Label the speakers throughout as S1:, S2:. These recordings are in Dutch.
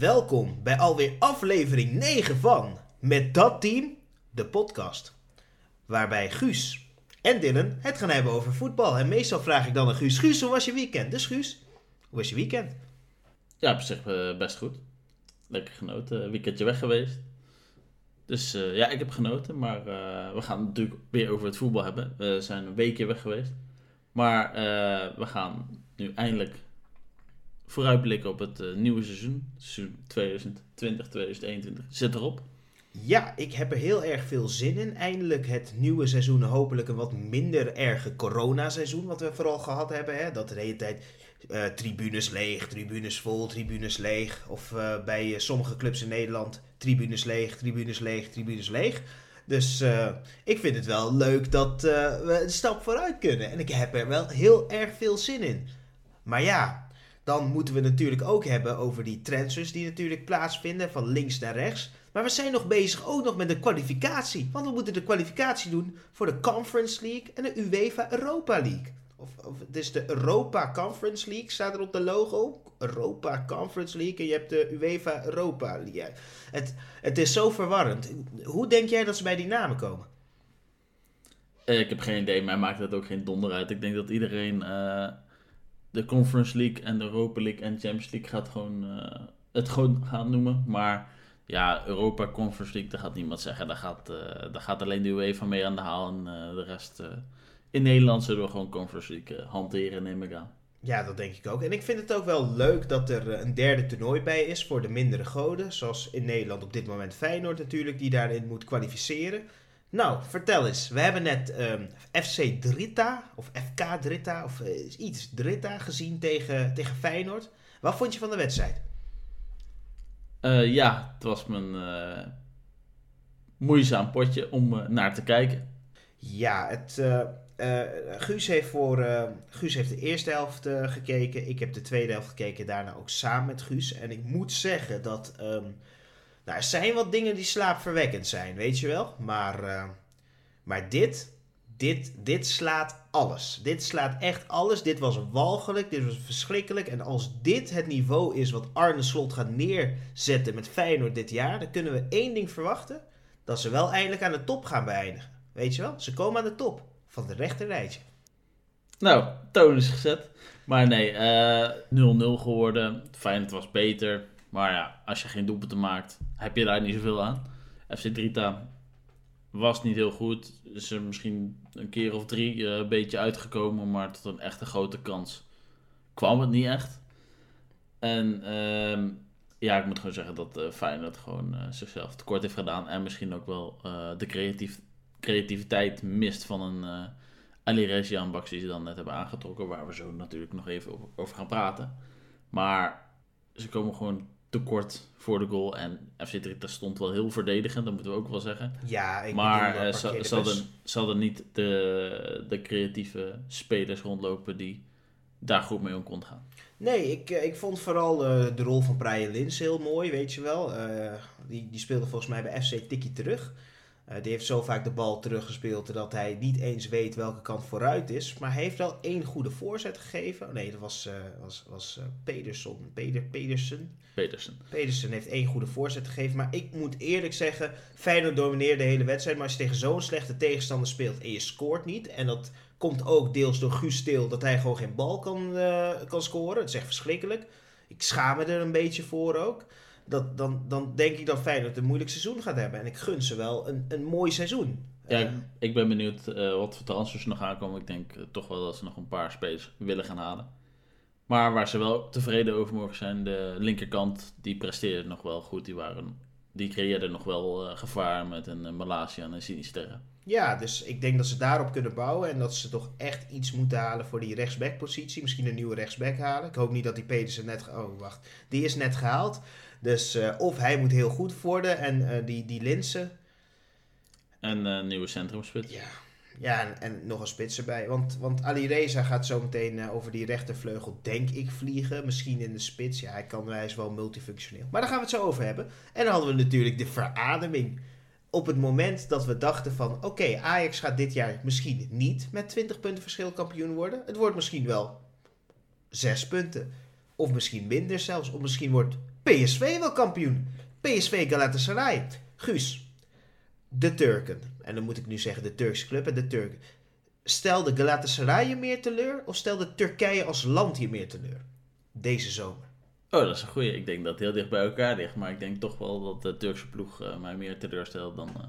S1: welkom bij alweer aflevering 9 van Met dat team, de podcast. Waarbij Guus en Dylan het gaan hebben over voetbal. En meestal vraag ik dan aan Guus, Guus, hoe was je weekend? Dus Guus, hoe was je weekend?
S2: Ja, op zich eh, best goed. Lekker genoten. Weekendje weg geweest. Dus eh, ja, ik heb genoten. Maar eh, we gaan het natuurlijk weer over het voetbal hebben. We zijn een weekje weg geweest. Maar we gaan nu eindelijk vooruitblikken op het eh, nieuwe seizoen. Seizoen 2020-2021 zit erop.
S1: Ja, ik heb er heel erg veel zin in. Eindelijk het nieuwe seizoen, hopelijk een wat minder erge coronaseizoen, wat we vooral gehad hebben. Hè? Dat de hele tijd eh, tribunes leeg, tribunes vol, tribunes leeg. Of eh, bij sommige clubs in Nederland tribunes leeg, tribunes leeg, tribunes leeg. Dus ik vind het wel leuk dat we een stap vooruit kunnen. En ik heb er wel heel erg veel zin in. Maar ja, dan moeten we natuurlijk ook hebben over die transfers die natuurlijk plaatsvinden van links naar rechts. Maar we zijn nog bezig ook nog met de kwalificatie. Want we moeten de kwalificatie doen voor de Conference League en de UEFA Europa League. Of, of het is de Europa Conference League, staat er op de logo. Europa Conference League en je hebt de UEFA Europa League. Het, het is zo verwarrend. Hoe denk jij dat ze bij die namen komen?
S2: Eh, ik heb geen idee, mij maakt het ook geen donder uit. Ik denk dat iedereen eh, de Conference League en de Europa League en Champions League gaat gewoon, eh, het gewoon gaan noemen. Maar ja, Europa Conference League, daar gaat niemand zeggen. Daar gaat, eh, daar gaat alleen de UEFA mee aan de haal en eh, de rest... in Nederland zullen we gewoon Conference League hanteren, neem ik aan.
S1: Ja, dat denk ik ook. En ik vind het ook wel leuk dat er een derde toernooi bij is voor de mindere goden. Zoals in Nederland op dit moment Feyenoord natuurlijk, die daarin moet kwalificeren. Nou, vertel eens. We hebben net ehm, FC Drita, of FK Drita, of eh, iets Drita gezien tegen, tegen Feyenoord. Wat vond je van de wedstrijd?
S2: Eh, ja, het was mijn eh, moeizaam potje om naar te kijken.
S1: Ja, het, Guus, heeft voor, Guus heeft de eerste helft gekeken. Ik heb de tweede helft gekeken, daarna ook samen met Guus. En ik moet zeggen dat... ehm, nou, er zijn wat dingen die slaapverwekkend zijn, weet je wel. Maar, eh, maar dit, dit, dit slaat alles. Dit slaat echt alles. Dit was walgelijk, dit was verschrikkelijk. En als dit het niveau is wat Arne Slot gaat neerzetten met Feyenoord dit jaar... dan kunnen we één ding verwachten. Dat ze wel eindelijk aan de top gaan beëindigen. Weet je wel? Ze komen aan de top van het rechter rijtje.
S2: Nou, toon is gezet. Maar nee, eh, 0-0 geworden. Feyenoord was beter. Maar ja, als je geen doelpunten maakt, heb je daar niet zoveel aan. FC Drita was niet heel goed. Is er misschien een keer of drie eh, een beetje uitgekomen. Maar tot een echte grote kans kwam het niet echt. En ehm, ja, ik moet gewoon zeggen dat eh Feyenoord gewoon eh, zichzelf tekort heeft gedaan. En misschien ook wel de creatief, creativiteit mist van een... Ali Rezi die ze dan net hebben aangetrokken, waar we zo natuurlijk nog even over gaan praten. Maar ze komen gewoon tekort voor de goal. En FC Drita stond wel heel verdedigend, dat moeten we ook wel zeggen.
S1: Ja, ik
S2: maar eh, ze,
S1: parkeerde
S2: ze, hadden, ze hadden niet de, de creatieve spelers rondlopen die daar goed mee om konden gaan.
S1: Nee, ik, eh, ik vond vooral eh, de rol van Brian Lins heel mooi, weet je wel. Die, die speelde volgens mij bij FC Tikkie terug. Eh, die heeft zo vaak de bal teruggespeeld dat hij niet eens weet welke kant vooruit is. Maar hij heeft wel één goede voorzet gegeven. Oh, nee, dat was, eh was, was eh, Pedersen. Peder, Pedersen.
S2: Petersen.
S1: Pedersen heeft één goede voorzet gegeven. Maar ik moet eerlijk zeggen, Feyenoord domineerde de hele wedstrijd. Maar als je tegen zo'n slechte tegenstander speelt en je scoort niet... en dat komt ook deels door Guus Stil dat hij gewoon geen bal kan, kan scoren. Het is echt verschrikkelijk. Ik schaam me er een beetje voor ook. Dat, dan, dan denk ik dat Feyenoord een moeilijk seizoen gaat hebben. En ik gun ze wel een, een mooi seizoen.
S2: Ja,
S1: Eh,
S2: ik, ik ben benieuwd eh, wat voor transfers er nog aankomen. Ik denk eh, toch wel dat ze nog een paar spelers willen gaan halen. Maar waar ze wel tevreden over mogen zijn, de linkerkant, die presteerde nog wel goed. Die, waren, die creëerde nog wel gevaar met een Malaysia en een Sinisterre.
S1: Ja, dus ik denk dat ze daarop kunnen bouwen. En dat ze toch echt iets moeten halen voor die rechtsbackpositie. Misschien een nieuwe rechtsback halen. Ik hoop niet dat die Pedersen net... Oh, wacht. Die is net gehaald. Dus eh, of hij moet heel goed worden. En eh, die, die Linsen...
S2: En een nieuwe centrumspits.
S1: Ja, ja en, en nog een spits erbij. Want, want Ali Reza gaat zo meteen eh, over die rechtervleugel, denk ik, vliegen. Misschien in de spits. Ja, hij, kan, hij is wel multifunctioneel. Maar daar gaan we het zo over hebben. En dan hadden we natuurlijk de verademing. Op het moment dat we dachten van... Oké, Ajax gaat dit jaar misschien niet met 20 punten verschil kampioen worden. Het wordt misschien wel 6 punten. Of misschien minder zelfs. Of misschien wordt PSV wel kampioen. PSV Galatasaray. Guus, de Turken. En dan moet ik nu zeggen de Turkse club en de Turken. Stelde Galatasaray je meer teleur of stelde Turkije als land je meer teleur? Deze zomer.
S2: Oh, dat is een goeie. Ik denk dat het heel dicht bij elkaar ligt. Maar ik denk toch wel dat de Turkse ploeg uh, mij meer teleurstelt dan uh,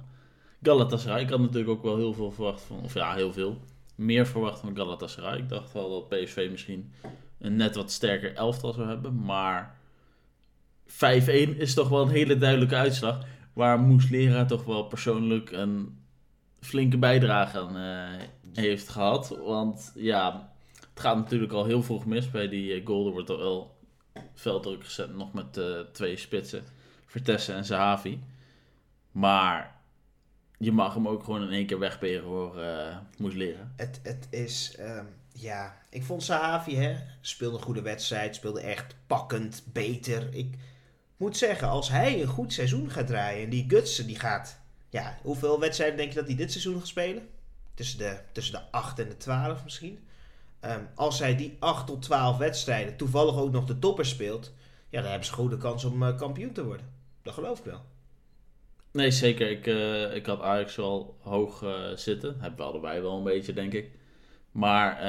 S2: Galatasaray. Ik had natuurlijk ook wel heel veel verwacht van... Of ja, heel veel. Meer verwacht van Galatasaray. Ik dacht wel dat PSV misschien een net wat sterker elftal zou hebben. Maar 5-1 is toch wel een hele duidelijke uitslag. Waar Moeslera toch wel persoonlijk een flinke bijdrage aan uh, heeft gehad. Want ja, het gaat natuurlijk al heel vroeg mis bij die uh, goal. Er wordt al wel velddruk gezet nog met uh, twee spitsen. Vertessen en Zahavi. Maar je mag hem ook gewoon in één keer wegberen hoor, uh, Moeslera.
S1: Het, het is... Um ja, ik vond Sahavi, hè, speelde een goede wedstrijd, speelde echt pakkend, beter. Ik moet zeggen, als hij een goed seizoen gaat draaien en die Gutsen die gaat, ja, hoeveel wedstrijden denk je dat hij dit seizoen gaat spelen? Tussen de, tussen de 8 en de 12 misschien. Um, als hij die 8 tot 12 wedstrijden toevallig ook nog de topper speelt, ja, dan hebben ze goede kans om uh, kampioen te worden. Dat geloof ik wel.
S2: Nee, zeker. Ik, uh, ik had Ajax wel hoog uh, zitten. Hebben we allebei wel een beetje, denk ik. Maar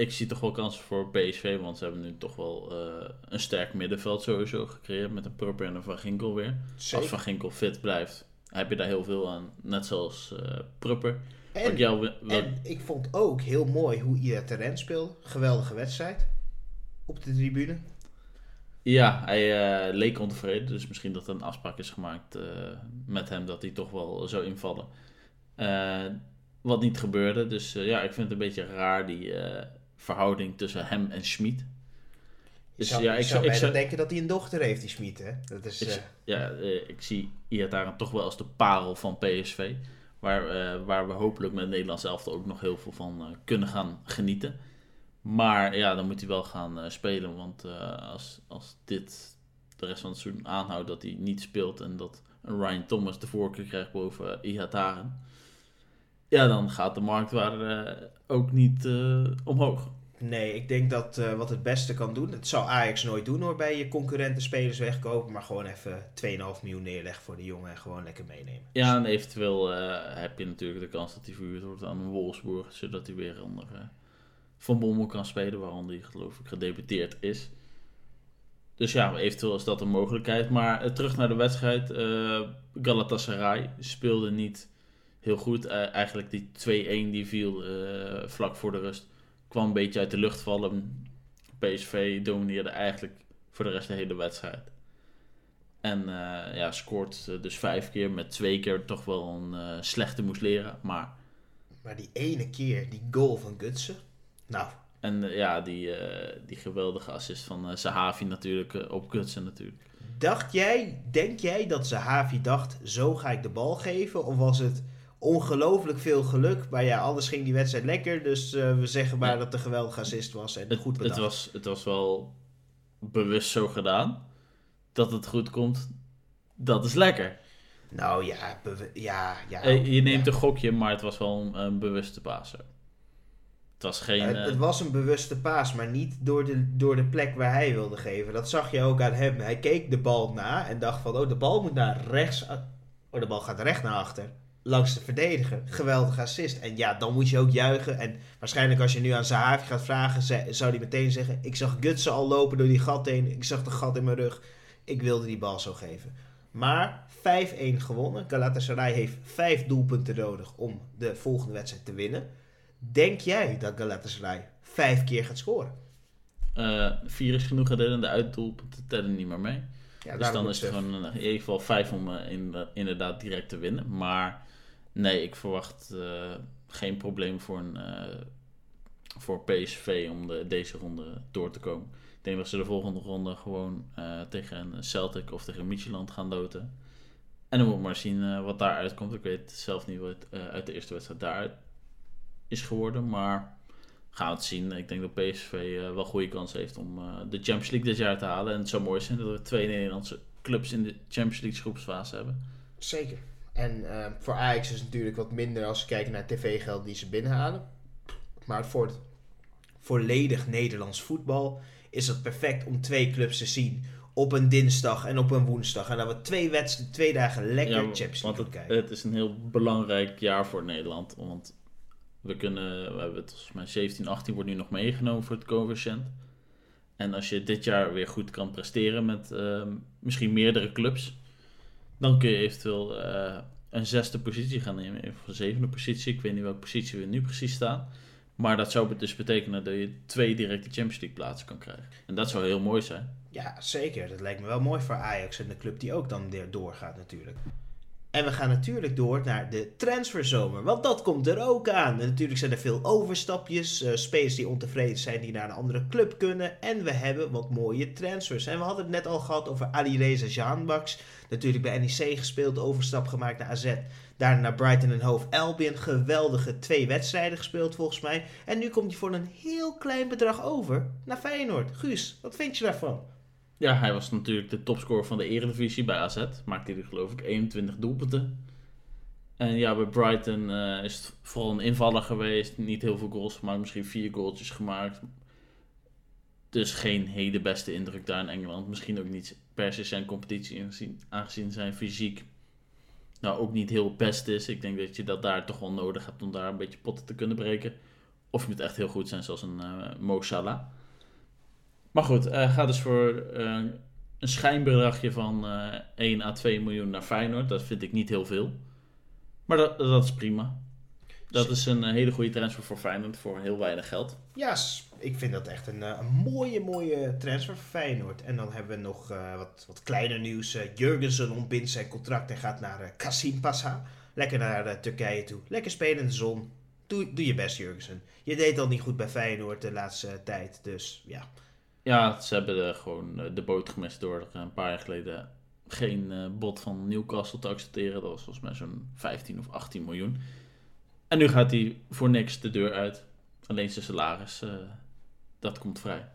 S2: ik zie toch wel kansen voor PSV, want ze hebben nu toch wel uh, een sterk middenveld sowieso gecreëerd met een Prupper en een Van Ginkel weer. Zeker. Als Van Ginkel fit blijft, heb je daar heel veel aan. Net zoals uh, Prupper.
S1: En, jou, en ik vond ook heel mooi hoe Ida Terren speelde. Geweldige wedstrijd op de tribune.
S2: Ja, hij uh, leek ontevreden. Dus misschien dat er een afspraak is gemaakt met hem dat hij toch wel zou invallen. Wat niet gebeurde. Dus ja, ik vind het een beetje raar die verhouding tussen hem en Schmid.
S1: Dus, zou, ja, ik zou, ik zou denken dat hij een dochter heeft, die Schmid, hè? Dat is,
S2: ik,
S1: uh...
S2: Ja, ik zie Iataren toch wel als de parel van PSV. Waar, waar we hopelijk met Nederlands elftal ook nog heel veel van kunnen gaan genieten. Maar ja, dan moet hij wel gaan spelen. Want als, als dit de rest van het seizoen aanhoudt dat hij niet speelt... en dat Ryan Thomas de voorkeur krijgt boven Ihataren ja, dan gaat de marktwaarde uh, ook niet uh, omhoog.
S1: Nee, ik denk dat uh, wat het beste kan doen, dat zou Ajax nooit doen hoor, bij je concurrenten spelers wegkopen, maar gewoon even 2,5 miljoen neerleggen voor de jongen en gewoon lekker meenemen.
S2: Ja, en eventueel heb je natuurlijk de kans dat hij verhuurd wordt aan Wolfsburg, zodat hij weer onder Van Bommel kan spelen, waaronder hij geloof ik gedebuteerd is. Dus ja, eventueel is dat een mogelijkheid. Maar terug naar de wedstrijd. Galatasaray speelde niet heel goed. Uh, eigenlijk die 2-1 die viel uh, vlak voor de rust kwam een beetje uit de lucht vallen. PSV domineerde eigenlijk voor de rest de hele wedstrijd. En uh, ja, scoort dus vijf keer met twee keer toch wel een slechte moest leren. Maar,
S1: maar die ene keer, die goal van Gutsen. Nou.
S2: En ja, die, die geweldige assist van Sahavi natuurlijk op Gutsen natuurlijk.
S1: Dacht jij, denk jij dat Zahavi dacht, zo ga ik de bal geven? Of was het ongelooflijk veel geluk. Maar ja, anders ging die wedstrijd lekker. Dus uh, we zeggen maar ja. dat het een geweldig assist was. En
S2: het,
S1: goed bedacht.
S2: Het was, het was wel bewust zo gedaan. Dat het goed komt. Dat is lekker.
S1: Nou ja, ja, ja.
S2: Uh, je neemt ja. een gokje, maar het was wel een, een bewuste paas. Het was geen...
S1: Het, het, was een bewuste paas, maar niet door de, door de plek waar hij wilde geven. Dat zag je ook aan hem. Hij keek de bal na en dacht van, oh, de bal moet naar rechts. Oh, de bal gaat recht naar achter langs de verdediger. Geweldige assist. En ja, dan moet je ook juichen. En waarschijnlijk als je nu aan Zahavi gaat vragen, zou hij meteen zeggen... Ik zag Gutsen al lopen door die gat heen. Ik zag de gat in mijn rug. Ik wilde die bal zo geven. Maar 5-1 gewonnen. Galatasaray heeft 5 doelpunten nodig om de volgende wedstrijd te winnen. Denk jij dat Galatasaray 5 keer gaat scoren?
S2: Uh, vier is genoeg en de uitdoelpunten tellen niet meer mee. Ja, dus dan is het gewoon in ieder geval vijf om in, uh, inderdaad direct te winnen. Maar Nee, ik verwacht uh, geen probleem voor, een, uh, voor PSV om de, deze ronde door te komen. Ik denk dat ze de volgende ronde gewoon uh, tegen een Celtic of tegen Midtjylland gaan doten. En dan moet maar zien wat daar uitkomt. Ik weet zelf niet wat uit de eerste wedstrijd daar is geworden. Maar gaan het zien. Ik denk dat PSV wel goede kans heeft om de Champions League dit jaar te halen. En het zou mooi zijn dat we twee Nederlandse clubs in de Champions League groepsfase hebben.
S1: Zeker. En uh, voor Ajax is het natuurlijk wat minder als we kijken naar tv-geld die ze binnenhalen. Maar voor het volledig Nederlands voetbal is het perfect om twee clubs te zien op een dinsdag en op een woensdag. En dat we twee wedstrijden, twee dagen lekker
S2: Ja,
S1: Champions
S2: want
S1: League
S2: het,
S1: kijken.
S2: het is een heel belangrijk jaar voor Nederland. Want we kunnen, we hebben het volgens mij 17, 18 wordt nu nog meegenomen voor het coëfficiënt. En als je dit jaar weer goed kan presteren met ehm, misschien meerdere clubs, dan kun je eventueel eh, een zesde positie gaan nemen. Of een zevende positie. Ik weet niet welke positie we nu precies staan. Maar dat zou dus betekenen dat je twee directe Champions League plaatsen kan krijgen. En dat zou heel mooi zijn.
S1: Ja, zeker. Dat lijkt me wel mooi voor Ajax en de club die ook dan weer doorgaat natuurlijk. En we gaan natuurlijk door naar de transferzomer, want dat komt er ook aan. En natuurlijk zijn er veel overstapjes, eh, spelers die ontevreden zijn die naar een andere club kunnen. En we hebben wat mooie transfers. En we hadden het net al gehad over Ali Reza Jaanbaks. Natuurlijk bij NEC gespeeld, overstap gemaakt naar AZ. Daarna naar Brighton en Hove Albion. Geweldige twee wedstrijden gespeeld volgens mij. En nu komt hij voor een heel klein bedrag over naar Feyenoord. Guus, wat vind je daarvan?
S2: Ja, hij was natuurlijk de topscorer van de Eredivisie bij AZ. Maakte hij geloof ik 21 doelpunten. En ja, bij Brighton eh, is het vooral een invaller geweest. Niet heel veel goals gemaakt, misschien vier goaltjes gemaakt. Dus geen hele beste indruk daar in Engeland. Misschien ook niet per se zijn competitie, aangezien, aangezien zijn fysiek nou ook niet heel best is. Ik denk dat je dat daar toch wel nodig hebt om daar een beetje potten te kunnen breken. Of je moet echt heel goed zijn, zoals een eh Mo Salah. Maar goed, eh ga dus voor eh, een schijnbedragje van eh 1 à 2 miljoen naar Feyenoord. Dat vind ik niet heel veel. Maar dat, dat is prima. Dat is een hele goede transfer voor Feyenoord voor heel weinig geld.
S1: Ja, ik vind dat echt een, een mooie, mooie transfer voor Feyenoord. En dan hebben we nog wat, wat kleiner nieuws. Eh Jurgensen ontbindt zijn contract en gaat naar Kasim Pasa. Lekker naar Turkije toe. Lekker spelen in de zon. Doe, doe je best, Jurgensen. Je deed al niet goed bij Feyenoord de laatste tijd. Dus ja,
S2: Ja, ze hebben gewoon eh, de boot gemist door een paar jaar geleden geen eh, bod van Newcastle te accepteren. Dat was volgens mij zo'n 15 of 18 miljoen. En nu gaat hij voor niks de deur uit. Alleen zijn salaris, eh, dat komt vrij.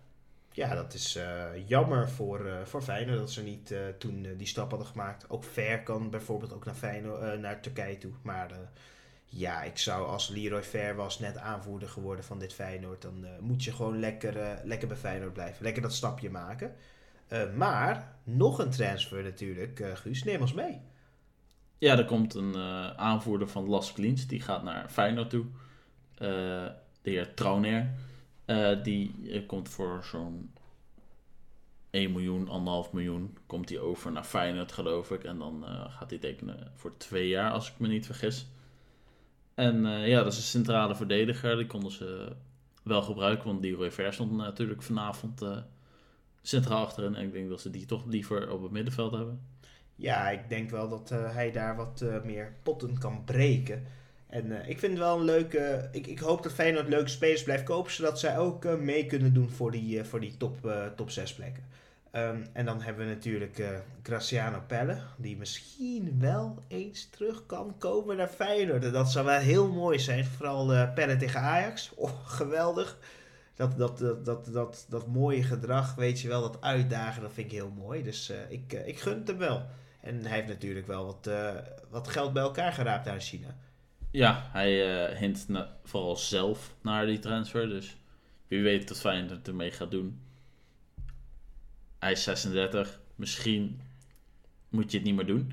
S1: ja dat is jammer voor, eh voor Feyenoord dat ze niet toen die stap hadden gemaakt. Ook Ver kan bijvoorbeeld ook naar, Feyenoord, naar Turkije toe. Maar ja, ik zou als Leroy Ver was net aanvoerder geworden van dit Feyenoord, dan eh, moet je gewoon lekker, eh, lekker bij Feyenoord blijven. Lekker dat stapje maken. Eh, maar nog een transfer natuurlijk, Guus, neem ons mee.
S2: Ja, er komt een aanvoerder van Las Kliens. Die gaat naar Feyenoord toe. De heer Trauner. Die komt voor zo'n 1 miljoen, 1,5 miljoen. Komt hij over naar Feyenoord, geloof ik. En dan gaat hij tekenen voor twee jaar, als ik me niet vergis. En eh, ja, dat is een centrale verdediger. Die konden ze wel gebruiken. Want Leroy Ver stond natuurlijk vanavond eh, centraal achterin. En ik denk dat ze die toch liever op het middenveld hebben.
S1: Ja, ik denk wel dat eh, hij daar wat meer potten kan breken. En ik vind het wel een leuke. Ik, ik hoop dat Feyenoord leuke spelers blijft kopen, zodat zij ook mee kunnen doen voor die, voor die top, top 6 plekken. Ehm, en dan hebben we natuurlijk eh, Graciano Pelle, die misschien wel eens terug kan komen naar Feyenoord. En dat zou wel heel mooi zijn, vooral eh Pelle tegen Ajax. Oh, geweldig. Dat, dat, dat, dat, dat, dat mooie gedrag, weet je wel, dat uitdagen, dat vind ik heel mooi. Dus eh, ik, ik gun het hem wel. En hij heeft natuurlijk wel wat, wat geld bij elkaar geraapt daar in China.
S2: Ja, hij hint vooral zelf naar die transfer. Dus wie weet wat Feyenoord ermee gaat doen. Hij is 36. Misschien moet je het niet meer doen.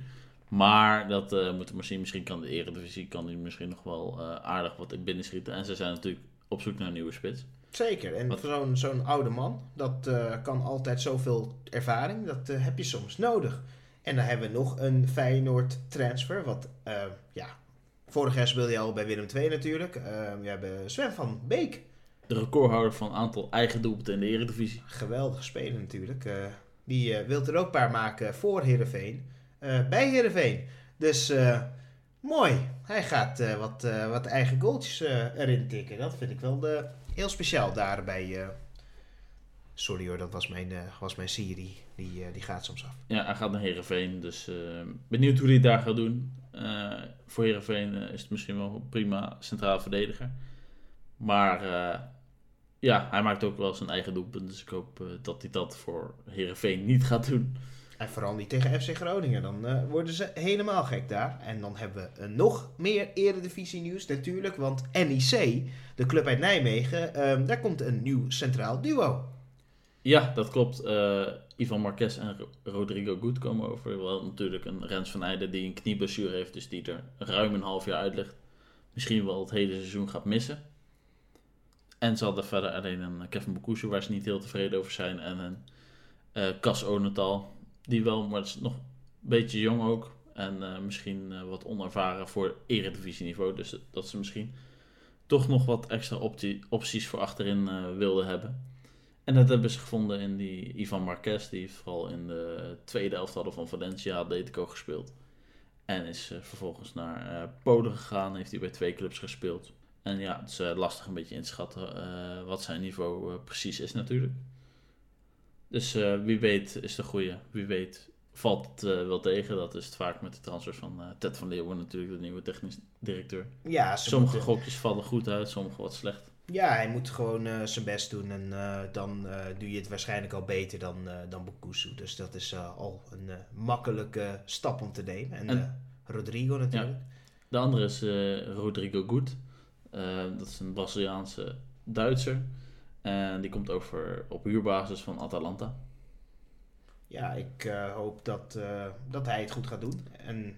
S2: Maar dat eh moet misschien, misschien kan de Eredivisie kan hij misschien nog wel eh, aardig wat in binnenschieten. En ze zijn natuurlijk op zoek naar een nieuwe spits.
S1: Zeker. En zo'n zo'n oude man, dat eh, kan altijd zoveel ervaring. Dat heb je soms nodig. En dan hebben we nog een Feyenoord transfer. Wat, ja, vorig jaar speelde hij al bij Willem II natuurlijk. We hebben Sven van Beek.
S2: De recordhouder van aantal eigen doelpunten in de Eredivisie.
S1: Geweldige speler natuurlijk. Eh, die eh wil er ook een paar maken voor Heerenveen. eh, bij Heerenveen. Dus mooi. Hij gaat wat, wat eigen goaltjes erin tikken. Dat vind ik wel eh, heel speciaal daarbij. sorry hoor, dat was mijn, was mijn Siri. Die, die gaat soms af.
S2: Ja, hij gaat naar Herenveen. Dus benieuwd hoe hij het daar gaat doen. Voor Herenveen is het misschien wel prima centraal verdediger. Maar ja, hij maakt ook wel zijn eigen doelpunt. Dus ik hoop eh, dat hij dat voor Herenveen niet gaat doen.
S1: En vooral niet tegen FC Groningen. Dan eh, worden ze helemaal gek daar. En dan hebben we eh, nog meer eredivisie nieuws natuurlijk. Want NEC, de club uit Nijmegen, ehm, daar komt een nieuw centraal duo.
S2: Ja, dat klopt. Ivan Marquez en Rodrigo Goed komen over. Wel natuurlijk een Rens van Eijden die een knieblessure heeft, dus die er ruim een half jaar uit ligt. Misschien wel het hele seizoen gaat missen. En ze hadden verder alleen een Kevin Bokushu waar ze niet heel tevreden over zijn. En een uh, Cas Onetal, die wel, maar is nog een beetje jong ook. En uh, misschien wat onervaren voor eredivisieniveau. Dus dat ze misschien toch nog wat extra optie, opties voor achterin wilden hebben. En dat hebben ze gevonden in die Ivan Marquez, die vooral in de tweede helft hadden van Valencia Atletico gespeeld. En is vervolgens naar Polen gegaan, heeft hij bij twee clubs gespeeld. En ja, het is uh, lastig een beetje inschatten wat zijn niveau precies is natuurlijk. Dus wie weet is de goede, wie weet valt het wel tegen. Dat is het vaak met de transfers van Ted van Leeuwen natuurlijk, de nieuwe technisch directeur.
S1: Ja,
S2: sommige moeten... gokjes vallen goed uit, sommige wat slecht.
S1: Ja, hij moet gewoon uh, zijn best doen en dan doe je het waarschijnlijk al beter dan, dan Bokusu. Dus dat is al een makkelijke stap om te nemen. En, en Rodrigo natuurlijk. Ja.
S2: De andere is Rodrigo Goed. Dat is een Braziliaanse Duitser. En die komt over op huurbasis van Atalanta.
S1: Ja, ik hoop dat, dat hij het goed gaat doen. En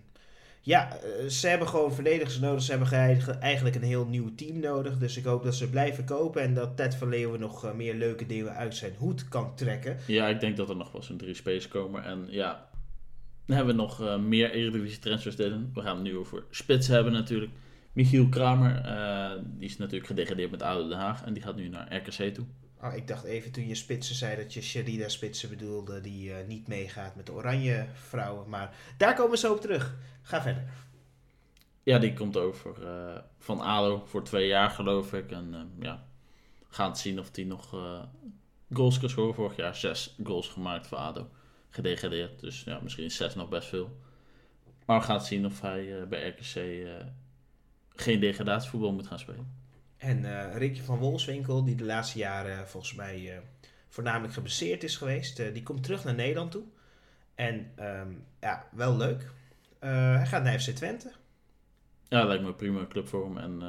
S1: ja, eh, ze hebben gewoon verdedigers nodig. Ze hebben eigenlijk een heel nieuw team nodig. Dus ik hoop dat ze blijven kopen en dat Ted van Leeuwen nog eh, meer leuke dingen uit zijn hoed kan trekken.
S2: Ja, ik denk dat er nog wel zo'n drie space komen. En ja, dan hebben we nog meer Eredivisie transfers delen. We gaan het nu over spits hebben natuurlijk. Michiel Kramer, die is natuurlijk gedegradeerd met Oude Den Haag. En die gaat nu naar RKC toe.
S1: Oh, ik dacht even toen je spitsen zei dat je Sherida spitsen bedoelde die uh, niet meegaat met de oranje vrouwen. Maar daar komen we zo op terug. Ga verder.
S2: Ja, die komt over uh, van ADO voor twee jaar geloof ik. En ja, gaan zien of hij nog goals kan scoren. Vorig jaar zes goals gemaakt voor ADO. Gedegradeerd, dus ja, misschien zes nog best veel. Maar we gaan zien of hij bij RKC geen degradatievoetbal moet gaan spelen.
S1: En uh, Rickje van Wolfswinkel, die de laatste jaren volgens mij uh, voornamelijk geblesseerd is geweest, uh, die komt terug naar Nederland toe. En um, ja, wel leuk. hij gaat naar FC Twente.
S2: Ja, lijkt me een prima club voor hem. En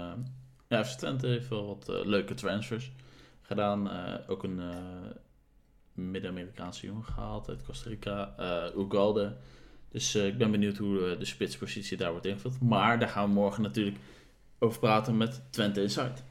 S2: ja, FC Twente heeft wel wat leuke transfers gedaan. ook een Midden-Amerikaanse jongen gehaald uit Costa Rica, Ugalde. Dus ik ben benieuwd hoe de spitspositie daar wordt ingevuld. Maar daar gaan we morgen natuurlijk over praten met Twente Insight.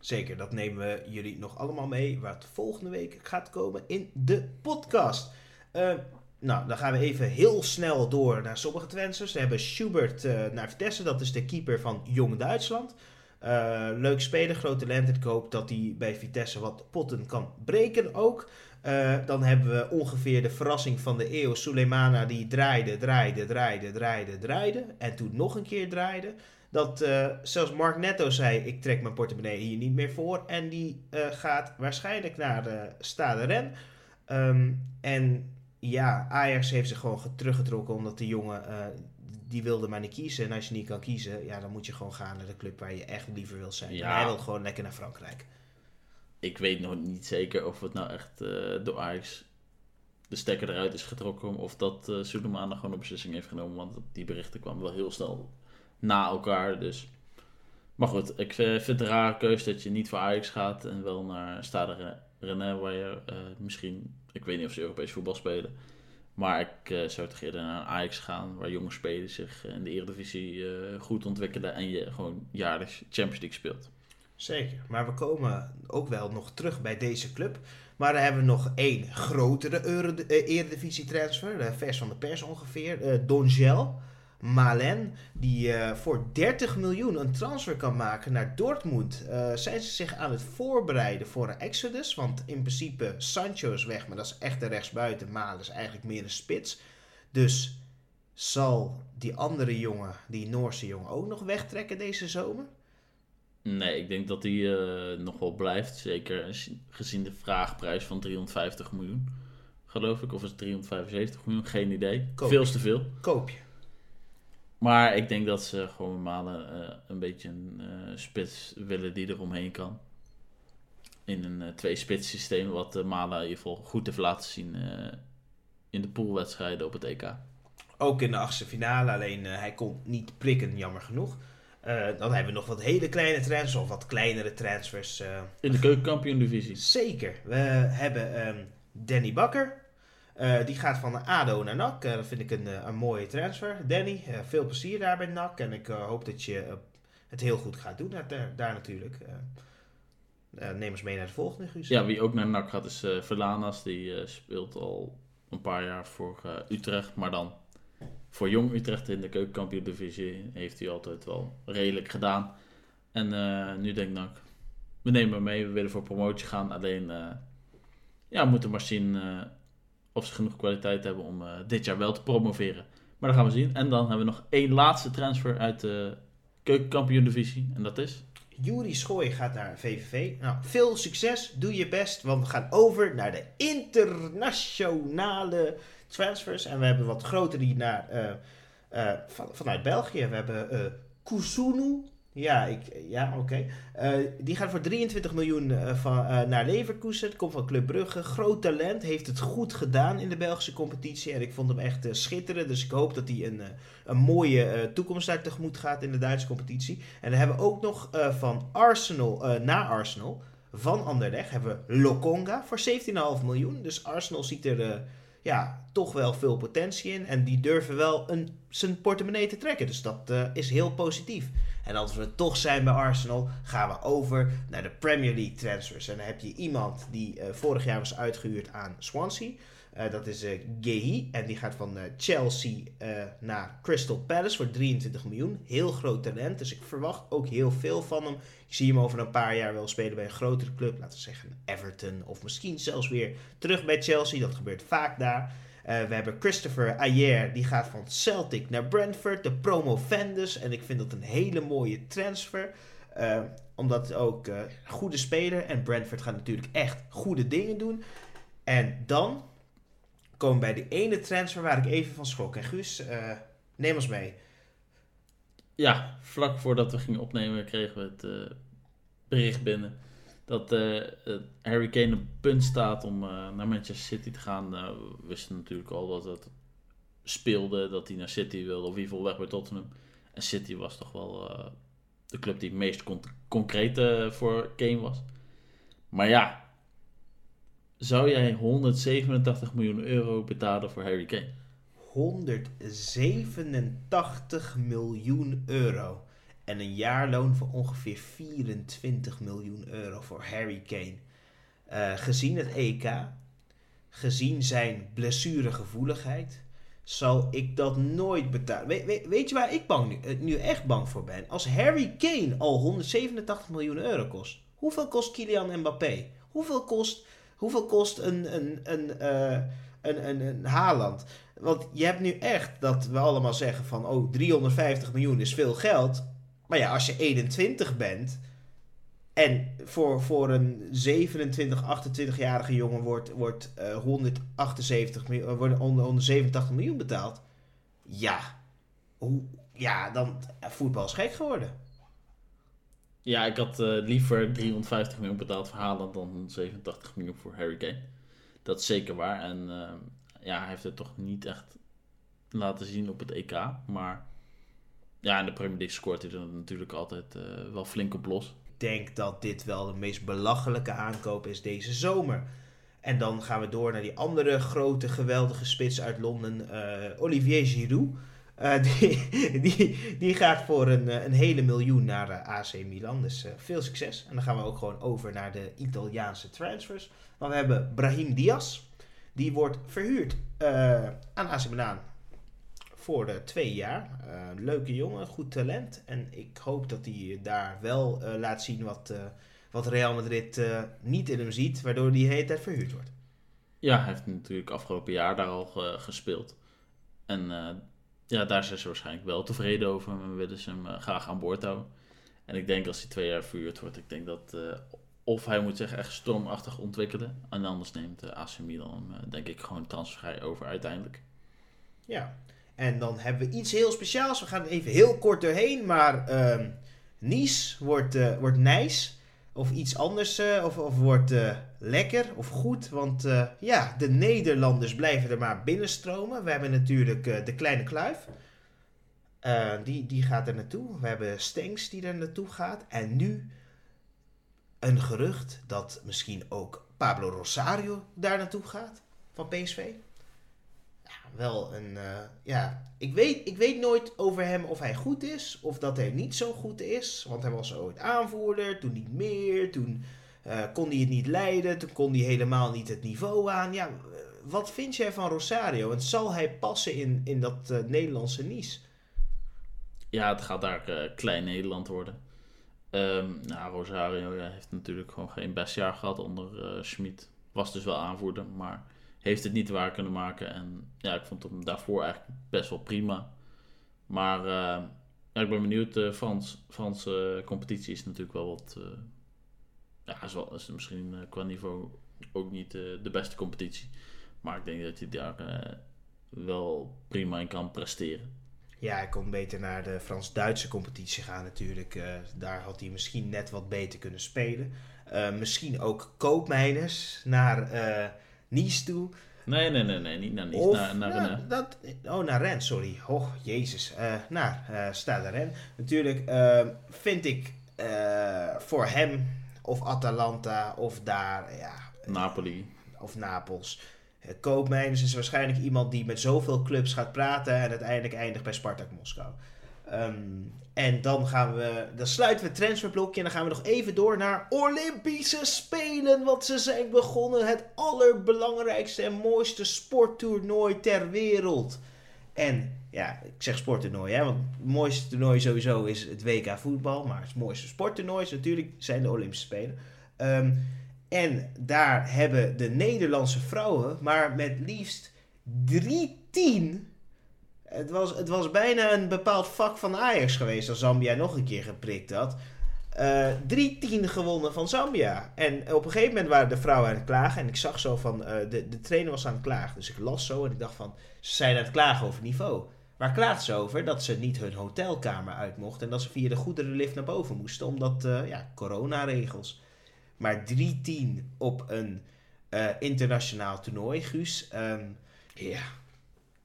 S1: Zeker, dat nemen we jullie nog allemaal mee. Waar het volgende week gaat komen in de podcast. Uh, nou, dan gaan we even heel snel door naar sommige Twensers. We hebben Schubert naar Vitesse, dat is de keeper van Jong Duitsland. Leuk speler, groot talent. Ik hoop dat hij bij Vitesse wat potten kan breken ook. Uh, dan hebben we ongeveer de verrassing van de eeuw. Suleimana die draaide, draaide, draaide, draaide, draaide. En toen nog een keer draaide. Dat uh, zelfs Mark Netto zei: Ik trek mijn portemonnee hier niet meer voor. En die uh, gaat waarschijnlijk naar de Stade Ren. Um, en ja, Ajax heeft zich gewoon teruggetrokken omdat de jongen. Die wilde maar niet kiezen. En als je niet kan kiezen, ja, dan moet je gewoon gaan naar de club waar je echt liever wil zijn. Ja. En hij wil gewoon lekker naar Frankrijk.
S2: Ik weet nog niet zeker of het nou echt door Ajax de stekker eruit is getrokken. Of dat uh, Soelemana gewoon een beslissing heeft genomen. Want die berichten kwamen wel heel snel na elkaar. Dus. Maar goed, ik vind het een rare keuze dat je niet voor Ajax gaat en wel naar Stade René, waar je uh, misschien, ik weet niet of ze Europees voetbal spelen, maar ik zou toch eerder naar Ajax gaan, waar jonge spelers zich in de Eredivisie goed ontwikkelen en je gewoon jaarlijks Champions League speelt.
S1: Zeker, maar we komen ook wel nog terug bij deze club. Maar dan hebben we nog één grotere Eredivisie transfer, vers van de pers ongeveer, uh, Donjel. Malen, die voor 30 miljoen een transfer kan maken naar Dortmund. Zijn ze zich aan het voorbereiden voor een exodus? Want in principe, Sancho is weg, maar dat is echt de rechtsbuiten. Malen is eigenlijk meer een spits. Dus zal die andere jongen, die Noorse jongen, ook nog wegtrekken deze zomer?
S2: Nee, ik denk dat hij uh, nog wel blijft. Zeker gezien de vraagprijs van 350 miljoen. Geloof ik. Of is het 375 miljoen? Geen idee. Veel te veel.
S1: Koop je.
S2: Maar ik denk dat ze gewoon Malen uh, een beetje een uh, spits willen die er omheen kan. In een twee-spits systeem, wat Malen in ieder geval goed heeft laten zien in de poolwedstrijden op het EK.
S1: Ook in de achtste finale, alleen hij kon niet prikken, jammer genoeg. Eh, dan hebben we nog wat hele kleine transfers of wat kleinere transfers. eh.
S2: In de keukenkampioen-divisie.
S1: zeker. We hebben ehm, Danny Bakker. Eh, die gaat van ADO naar NAC. Dat vind ik een, een mooie transfer. Danny, veel plezier daar bij NAC. En ik hoop dat je het heel goed gaat doen daar, daar, natuurlijk. Neem ons mee naar de volgende, Guus.
S2: Ja, wie ook naar NAC gaat is Verlanas. Die speelt al een paar jaar voor Utrecht. Maar dan voor Jong Utrecht in de keukenkampioen-divisie heeft hij altijd wel redelijk gedaan. En eh, nu denkt NAC, we nemen hem mee. We willen voor promotie gaan. Alleen, eh, ja, we moeten maar zien eh, of ze genoeg kwaliteit hebben om dit jaar wel te promoveren. Maar dat gaan we zien. En dan hebben we nog één laatste transfer uit de keukenkampioen-divisie. En dat is...
S1: Juri Schooi gaat naar VVV. Nou, veel succes, doe je best, want we gaan over naar de internationale transfers. En we hebben wat grotere die naar, van, vanuit België. We hebben Kusunu. Ja, ik, ja oké. Die gaat voor 23 miljoen van, naar Leverkusen. Komt van Club Brugge. Groot talent. Heeft het goed gedaan in de Belgische competitie. En ik vond hem echt schitterend. Dus ik hoop dat hij een, een mooie toekomst daar tegemoet gaat in de Duitse competitie. En dan hebben we ook nog van Arsenal naar Arsenal. Van Anderlecht hebben we Lokonga voor 17,5 miljoen. Dus Arsenal ziet er ja, toch wel veel potentie in. En die durven wel een, zijn portemonnee te trekken. Dus dat eh, is heel positief. En als we toch zijn bij Arsenal, gaan we over naar de Premier League transfers. En dan heb je iemand die eh, vorig jaar was uitgehuurd aan Swansea. Eh, dat is eh Gehi. En die gaat van eh, Chelsea naar Crystal Palace voor 23 miljoen. Heel groot talent. Dus ik verwacht ook heel veel van hem. Je ziet hem over een paar jaar wel spelen bij een grotere club. Laten we zeggen Everton. Of misschien zelfs weer terug bij Chelsea. Dat gebeurt vaak daar. We hebben Christopher Ayer. Die gaat van Celtic naar Brentford. De promovendus. En ik vind dat een hele mooie transfer. Omdat ook goede speler. En Brentford gaat natuurlijk echt goede dingen doen. En dan komen bij de ene transfer waar ik even van schrok. En Guus, eh, neem ons mee.
S2: Ja, vlak voordat we gingen opnemen kregen we het eh, bericht binnen dat eh, Harry Kane op punt staat om naar Manchester City te gaan. Nou, we wisten natuurlijk al dat het speelde, dat hij naar City wilde of in ieder geval weg bij Tottenham. En City was toch wel de club die het meest con- concreet voor Kane was. Maar ja, zou jij 187 miljoen euro betalen voor Harry Kane?
S1: 187 miljoen euro. En een jaarloon van ongeveer 24 miljoen euro voor Harry Kane. Eh, gezien het EK, gezien zijn blessuregevoeligheid, zal ik dat nooit betalen. We- we- weet je waar ik bang nu, eh, nu echt bang voor ben? Als Harry Kane al 187 miljoen euro kost, hoeveel kost Kylian Mbappé? Hoeveel kost, hoeveel kost een, een, een, eh, een, een, een Haaland? Want je hebt nu echt dat we allemaal zeggen van, oh, 350 miljoen is veel geld. Maar ja, als je 21 bent en voor, voor een 27, 28-jarige jongen wordt, wordt eh 178 miljoen, wordt 187 miljoen betaald. Ja, ja, dan eh, voetbal is gek geworden.
S2: Ja, ik had eh, liever 350 miljoen betaald voor Haaland dan 187 miljoen voor Harry Kane. Dat is zeker waar. En eh, ja, hij heeft het toch niet echt laten zien op het EK. Maar ja, in de Premier League scoort hij er natuurlijk altijd eh, wel flink op los.
S1: Ik denk dat dit wel de meest belachelijke aankoop is deze zomer. En dan gaan we door naar die andere grote, geweldige spits uit Londen, Olivier Giroud. Eh, die, die, die gaat voor een, eh, een hele miljoen naar eh, AC Milan. Dus veel succes. En dan gaan we ook gewoon over naar de Italiaanse transfers. Want we hebben Brahim Diaz. Die wordt verhuurd aan AC Milan voor de twee jaar. Leuke jongen, goed talent. En ik hoop dat hij daar wel laat zien wat, wat Real Madrid niet in hem ziet. Waardoor hij de hele tijd verhuurd wordt.
S2: Ja, hij heeft natuurlijk afgelopen jaar daar al ge- gespeeld. En ja, daar zijn ze waarschijnlijk wel tevreden over. En willen ze hem eh, graag aan boord houden. En ik denk als hij twee jaar verhuurd wordt, ik denk dat... eh, of hij moet zich echt stormachtig ontwikkelen. En anders neemt uh, AC Milan hem, eh, denk ik, gewoon transfervrij over uiteindelijk.
S1: Ja. En dan hebben we iets heel speciaals. We gaan even heel kort doorheen. Maar ehm Nice wordt, eh, wordt nice. Of iets anders. eh, of, of wordt eh, lekker of goed. Want eh, ja, de Nederlanders blijven er maar binnenstromen. We hebben natuurlijk de kleine kluif. Die, die gaat er naartoe. We hebben Stenks die er naartoe gaat. En nu een gerucht dat misschien ook Pablo Rosario daar naartoe gaat van PSV. Wel een. eh, ja, ik weet, ik weet nooit over hem of hij goed is of dat hij niet zo goed is. Want hij was ooit aanvoerder, toen niet meer. Toen eh, kon hij het niet leiden, toen kon hij helemaal niet het niveau aan. Ja, eh, wat vind jij van Rosario? En zal hij passen in, in dat Nederlandse Nice?
S2: Ja, het gaat daar klein Nederland worden. Ehm nou, Rosario heeft natuurlijk gewoon geen best jaar gehad onder Schmid. Was dus wel aanvoerder, maar heeft het niet waar kunnen maken. En ja, ik vond hem daarvoor eigenlijk best wel prima. Maar eh, ik ben benieuwd. De Frans, Franse eh, competitie is natuurlijk wel wat... eh, ja, is, wel, is misschien eh, qua niveau ook niet eh, de beste competitie. Maar ik denk dat hij daar eh, wel prima in kan presteren.
S1: Ja, hij kon beter naar de Frans-Duitse competitie gaan natuurlijk. Eh, daar had hij misschien net wat beter kunnen spelen. Eh, misschien ook Koopmeiners naar eh Nice toe.
S2: Nee, nee, nee, nee niet naar Nice,
S1: Of,
S2: naar, naar
S1: dat, oh, naar Rennes, sorry. Oh, jezus. Eh naar eh Stade Rennes. Natuurlijk eh, vind ik voor hem of Atalanta of daar, ja,
S2: Napoli.
S1: of Napels. Koopmeiners is waarschijnlijk iemand die met zoveel clubs gaat praten en uiteindelijk eindigt bij Spartak Moskou. Ehm, en dan gaan we, dan sluiten we het transferblokje en dan gaan we nog even door naar Olympische Spelen. Want ze zijn begonnen het allerbelangrijkste en mooiste sporttoernooi ter wereld. En ja, ik zeg sporttoernooi, hè, want het mooiste toernooi sowieso is het WK voetbal. Maar het mooiste sporttoernooi is natuurlijk zijn de Olympische Spelen. Ehm, en daar hebben de Nederlandse vrouwen maar met liefst 3-10. Het was, het was bijna een bepaald vak van Ajax geweest als Zambia nog een keer geprikt had. Eh 3-10 gewonnen van Zambia. En op een gegeven moment waren de vrouwen aan het klagen. En ik zag zo van, eh, de, de trainer was aan het klagen. Dus ik las zo en ik dacht van, ze zijn aan het klagen over niveau. Waar klaagt ze over? Dat ze niet hun hotelkamer uit mochten. En dat ze via de goederenlift naar boven moesten. Omdat, eh, ja, coronaregels. Maar 3-10 op een internationaal toernooi, Guus. Ehm, ja,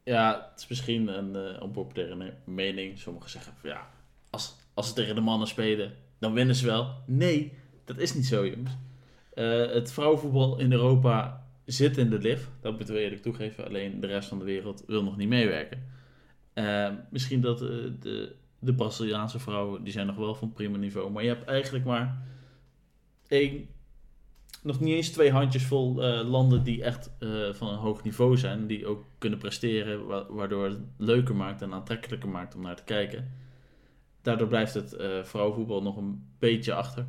S2: Ja, het is misschien een uh, onpopulaire mening. Sommigen zeggen van ja, als, als ze tegen de mannen spelen, dan winnen ze wel. Nee, dat is niet zo, jongens. Eh, het vrouwenvoetbal in Europa zit in de lift. Dat moeten we eerlijk toegeven. Alleen de rest van de wereld wil nog niet meewerken. Eh, misschien dat de, de Braziliaanse vrouwen, die zijn nog wel van prima niveau. Maar je hebt eigenlijk maar één, nog niet eens twee handjes vol eh, landen die echt eh, van een hoog niveau zijn. Die ook kunnen presteren, wa- waardoor het leuker maakt en aantrekkelijker maakt om naar te kijken. Daardoor blijft het eh vrouwenvoetbal nog een beetje achter.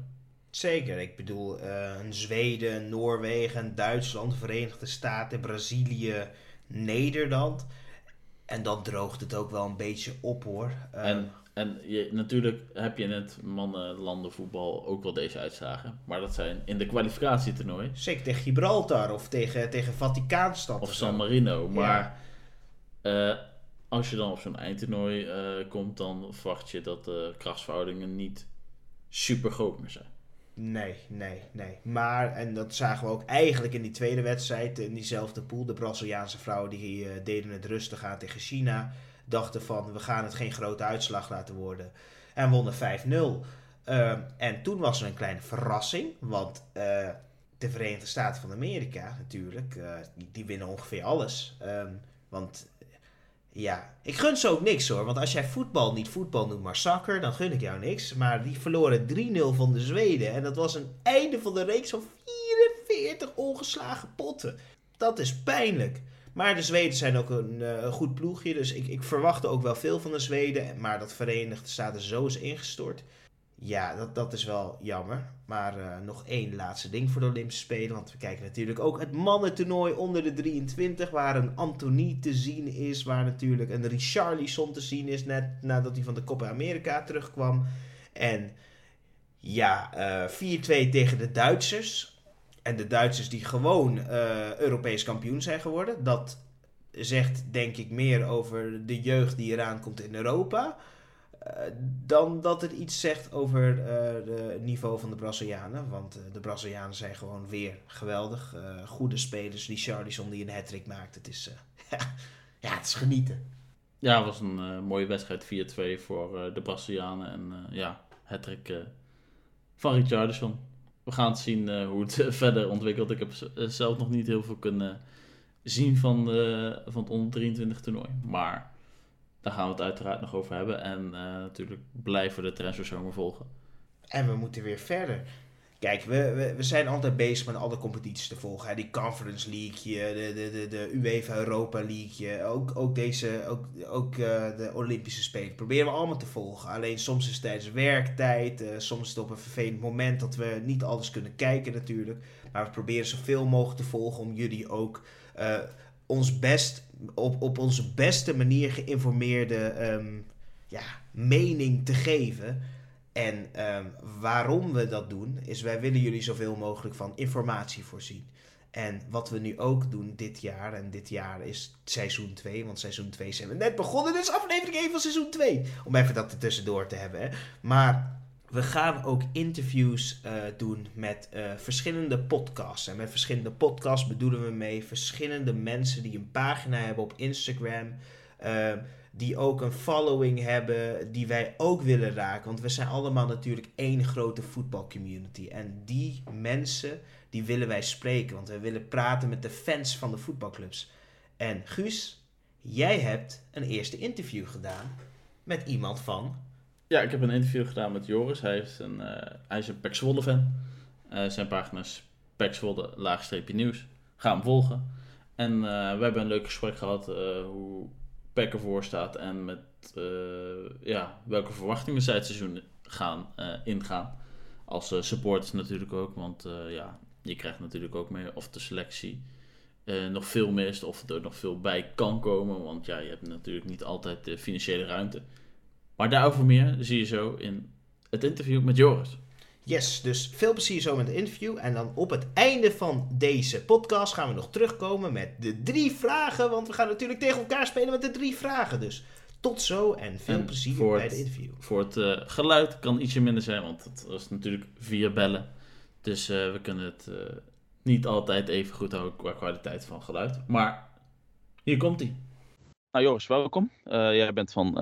S1: zeker. Ik bedoel, een Zweden, Noorwegen, Duitsland, Verenigde Staten, Brazilië, Nederland. En dan droogt het ook wel een beetje op hoor.
S2: En, en je, natuurlijk heb je in het mannen-landenvoetbal ook wel deze uitslagen. Maar dat zijn in de kwalificatietoernooi.
S1: Zeker tegen Gibraltar of tegen, tegen Vaticaanstad.
S2: Of. San Marino. Maar eh, als je dan op zo'n eindtoernooi eh, komt, dan verwacht je dat de krachtsverhoudingen niet super groot meer zijn.
S1: Nee, nee, nee. Maar, en dat zagen we ook eigenlijk in die tweede wedstrijd, in diezelfde pool. De Braziliaanse vrouwen die eh, deden het rustig aan tegen China. Dachten van, we gaan het geen grote uitslag laten worden. En wonnen 5-0. Ehm, en toen was er een kleine verrassing. Want eh, de Verenigde Staten van Amerika natuurlijk, eh, die, winnen ongeveer alles. Ehm, want ja, ik gun ze ook niks hoor. Want als jij voetbal niet voetbal noemt, maar soccer, dan gun ik jou niks. Maar die verloren 3-0 van de Zweden. En dat was een einde van de reeks van 44 ongeslagen potten. Dat is pijnlijk. Maar de Zweden zijn ook een, eh, een goed ploegje. Dus ik, ik verwachtte ook wel veel van de Zweden. Maar dat Verenigde Staten zo is ingestort. Ja, dat, dat is wel jammer. Maar eh, nog één laatste ding voor de Olympische Spelen. Want we kijken natuurlijk ook het mannentoernooi onder de 23. Waar een Anthony te zien is. Waar natuurlijk een Richarlison te zien is. Net nadat hij van de Copa America terugkwam. En ja, eh 4-2 tegen de Duitsers. En de Duitsers die gewoon eh, Europees kampioen zijn geworden. Dat zegt denk ik meer over de jeugd die eraan komt in Europa. eh, dan dat het iets zegt over eh, het niveau van de Brazilianen. Want eh, de Brazilianen zijn gewoon weer geweldig. eh, goede spelers. Die Charlison die een hat-trick maakt. Het is, eh, ja, het is genieten.
S2: Ja, het was een uh, mooie wedstrijd 4-2 voor uh, de Brazilianen. En uh, ja, het van Richardson. We gaan het zien hoe het verder ontwikkelt. Ik heb zelf nog niet heel veel kunnen zien van, van het onder 23 toernooi. Maar daar gaan we het uiteraard nog over hebben. En natuurlijk blijven we de transferzomer volgen.
S1: En we moeten weer verder. Kijk, we, we, we, zijn altijd bezig met alle competities te volgen. Hè. Die Conference League, de, de, de, de UEFA Europa League, ook, ook, deze, ook, ook uh, de Olympische Spelen. Proberen we allemaal te volgen. Alleen soms is het tijdens werktijd, uh, soms is het op een vervelend moment dat we niet alles kunnen kijken natuurlijk. Maar we proberen zoveel mogelijk te volgen om jullie ook uh, ons best, op, op onze beste manier geïnformeerde um, ja, mening te geven. En um, waarom we dat doen, is wij willen jullie zoveel mogelijk van informatie voorzien. En wat we nu ook doen dit jaar, en dit jaar is seizoen 2, want seizoen 2 zijn we net begonnen, dus aflevering 1 van seizoen 2. Om even dat er tussendoor te hebben. Hè. Maar we gaan ook interviews uh, doen met uh, verschillende podcasts. En met verschillende podcasts bedoelen we mee verschillende mensen die een pagina hebben op Instagram. Uh, die ook een following hebben, die wij ook willen raken. Want we zijn allemaal natuurlijk één grote voetbalcommunity. En die mensen, die willen wij spreken. Want wij willen praten met de fans van de voetbalclubs. En Guus, jij hebt een eerste interview gedaan met iemand van...
S2: Ja, ik heb een interview gedaan met Joris. Hij is een, uh, hij is een Pek fan. Uh, zijn pagina is Pek laagstreepje nieuws. Ga hem volgen. En uh, we hebben een leuk gesprek gehad hoe Peck ervoor staat en met uh, ja, welke verwachtingen zij het seizoen gaan uh, ingaan. Als uh, supporters natuurlijk ook, want ja, je krijgt natuurlijk ook mee of de selectie nog veel mist of er nog veel bij kan komen. Want ja, je hebt natuurlijk niet altijd de financiële ruimte. Maar daarover meer zie je zo in het interview met Joris.
S1: Yes, dus veel plezier zo met het interview. En dan op het einde van deze podcast gaan we nog terugkomen met de drie vragen. Want we gaan natuurlijk tegen elkaar spelen met de drie vragen. Dus tot zo en veel plezier bij het interview.
S2: Voor het uh, geluid kan ietsje minder zijn, want het was natuurlijk via bellen. Dus uh, we kunnen het uh, niet altijd even goed houden qua kwaliteit van geluid. Maar hier komt hij. Nou Joris, welkom. jij bent van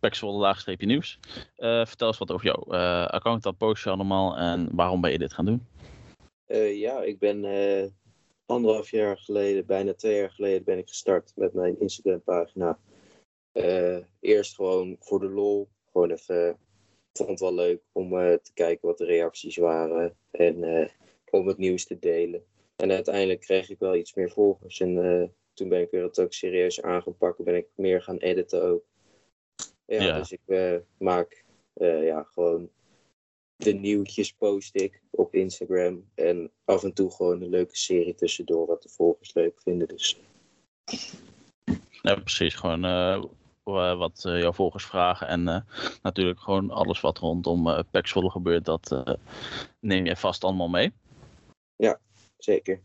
S2: Pexel laagstreepje nieuws. Uh, vertel eens wat over jou. Uh, account, dat post je allemaal en waarom ben je dit gaan doen?
S3: Uh, ja, ik ben anderhalf jaar geleden, bijna twee jaar geleden, ben ik gestart met mijn Instagram pagina. eerst gewoon voor de lol, gewoon even, ik vond het wel leuk om te kijken wat de reacties waren en om het nieuws te delen. En uiteindelijk kreeg ik wel iets meer volgers en toen ben ik weer dat ook serieus aan gaan pakken, ben ik meer gaan editen ook. Ja, dus ik uh, maak uh, ja, gewoon de nieuwtjes post ik op Instagram. En af en toe gewoon een leuke serie tussendoor, wat de volgers leuk vinden. Dus.
S2: Ja, precies. Gewoon uh, wat jouw volgers vragen. En natuurlijk gewoon alles wat rondom uh, gebeurt, dat neem jij vast allemaal mee.
S3: Ja, zeker.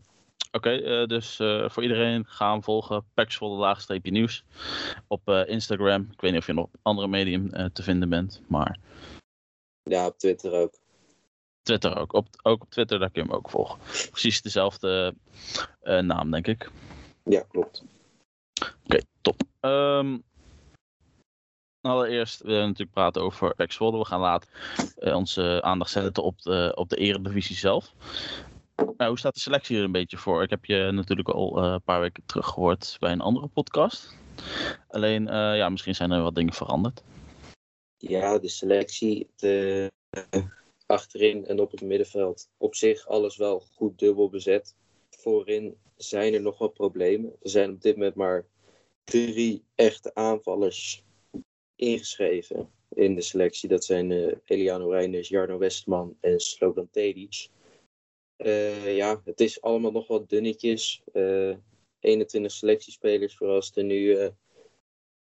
S2: Oké, uh, dus uh, voor iedereen gaan volgen Paxvolle laagstreepje nieuws op uh, Instagram. Ik weet niet of je nog op andere medium te vinden bent, maar...
S3: Ja, op Twitter ook.
S2: Twitter ook. Op, ook op Twitter, daar kun je hem ook volgen. Precies dezelfde naam, denk ik.
S3: Ja, klopt.
S2: Oké, okay, top. Um, allereerst willen we natuurlijk praten over Paxvolle. We gaan later onze aandacht zetten op de, op de eredivisie zelf. Nou, hoe staat de selectie er een beetje voor? Ik heb je natuurlijk al uh, een paar weken terug gehoord bij een andere podcast. Alleen, uh, ja, misschien zijn er wat dingen veranderd.
S3: Ja, de selectie de, achterin en op het middenveld. Op zich alles wel goed dubbel bezet. Voorin zijn er nog wat problemen. Er zijn op dit moment maar drie echte aanvallers ingeschreven in de selectie. Dat zijn uh, Eliano Reinders, Jarno Westman en Slobodan Tedic. Uh, ja, het is allemaal nog wat dunnetjes. Uh, eh, 21 selectiespelers, vooral als het er nu uh,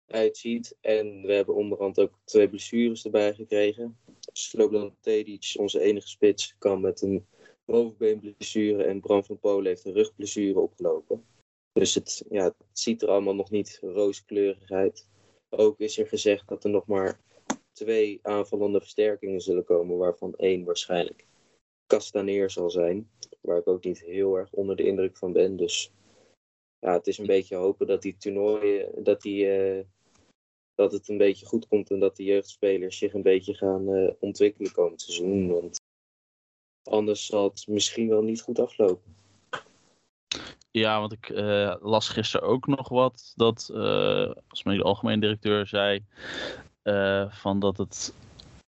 S3: uitziet. En we hebben onderhand ook twee blessures erbij gekregen. Slobodan Tedic, onze enige spits, kan met een bovenbeenblessure. En Bram van Polen heeft een rugblessure opgelopen. Dus het, ja, het ziet er allemaal nog niet rooskleurig uit. Ook is er gezegd dat er nog maar twee aanvallende versterkingen zullen komen, waarvan één waarschijnlijk Castaneer zal zijn. Waar ik ook niet heel erg onder de indruk van ben. Dus ja, het is een beetje hopen dat die toernooien, dat die uh, dat het een beetje goed komt en dat de jeugdspelers zich een beetje gaan uh, ontwikkelen komend seizoen. Want anders zal het misschien wel niet goed aflopen.
S2: Ja, want ik uh, las gisteren ook nog wat dat, uh, als mijn algemeen directeur zei, van dat het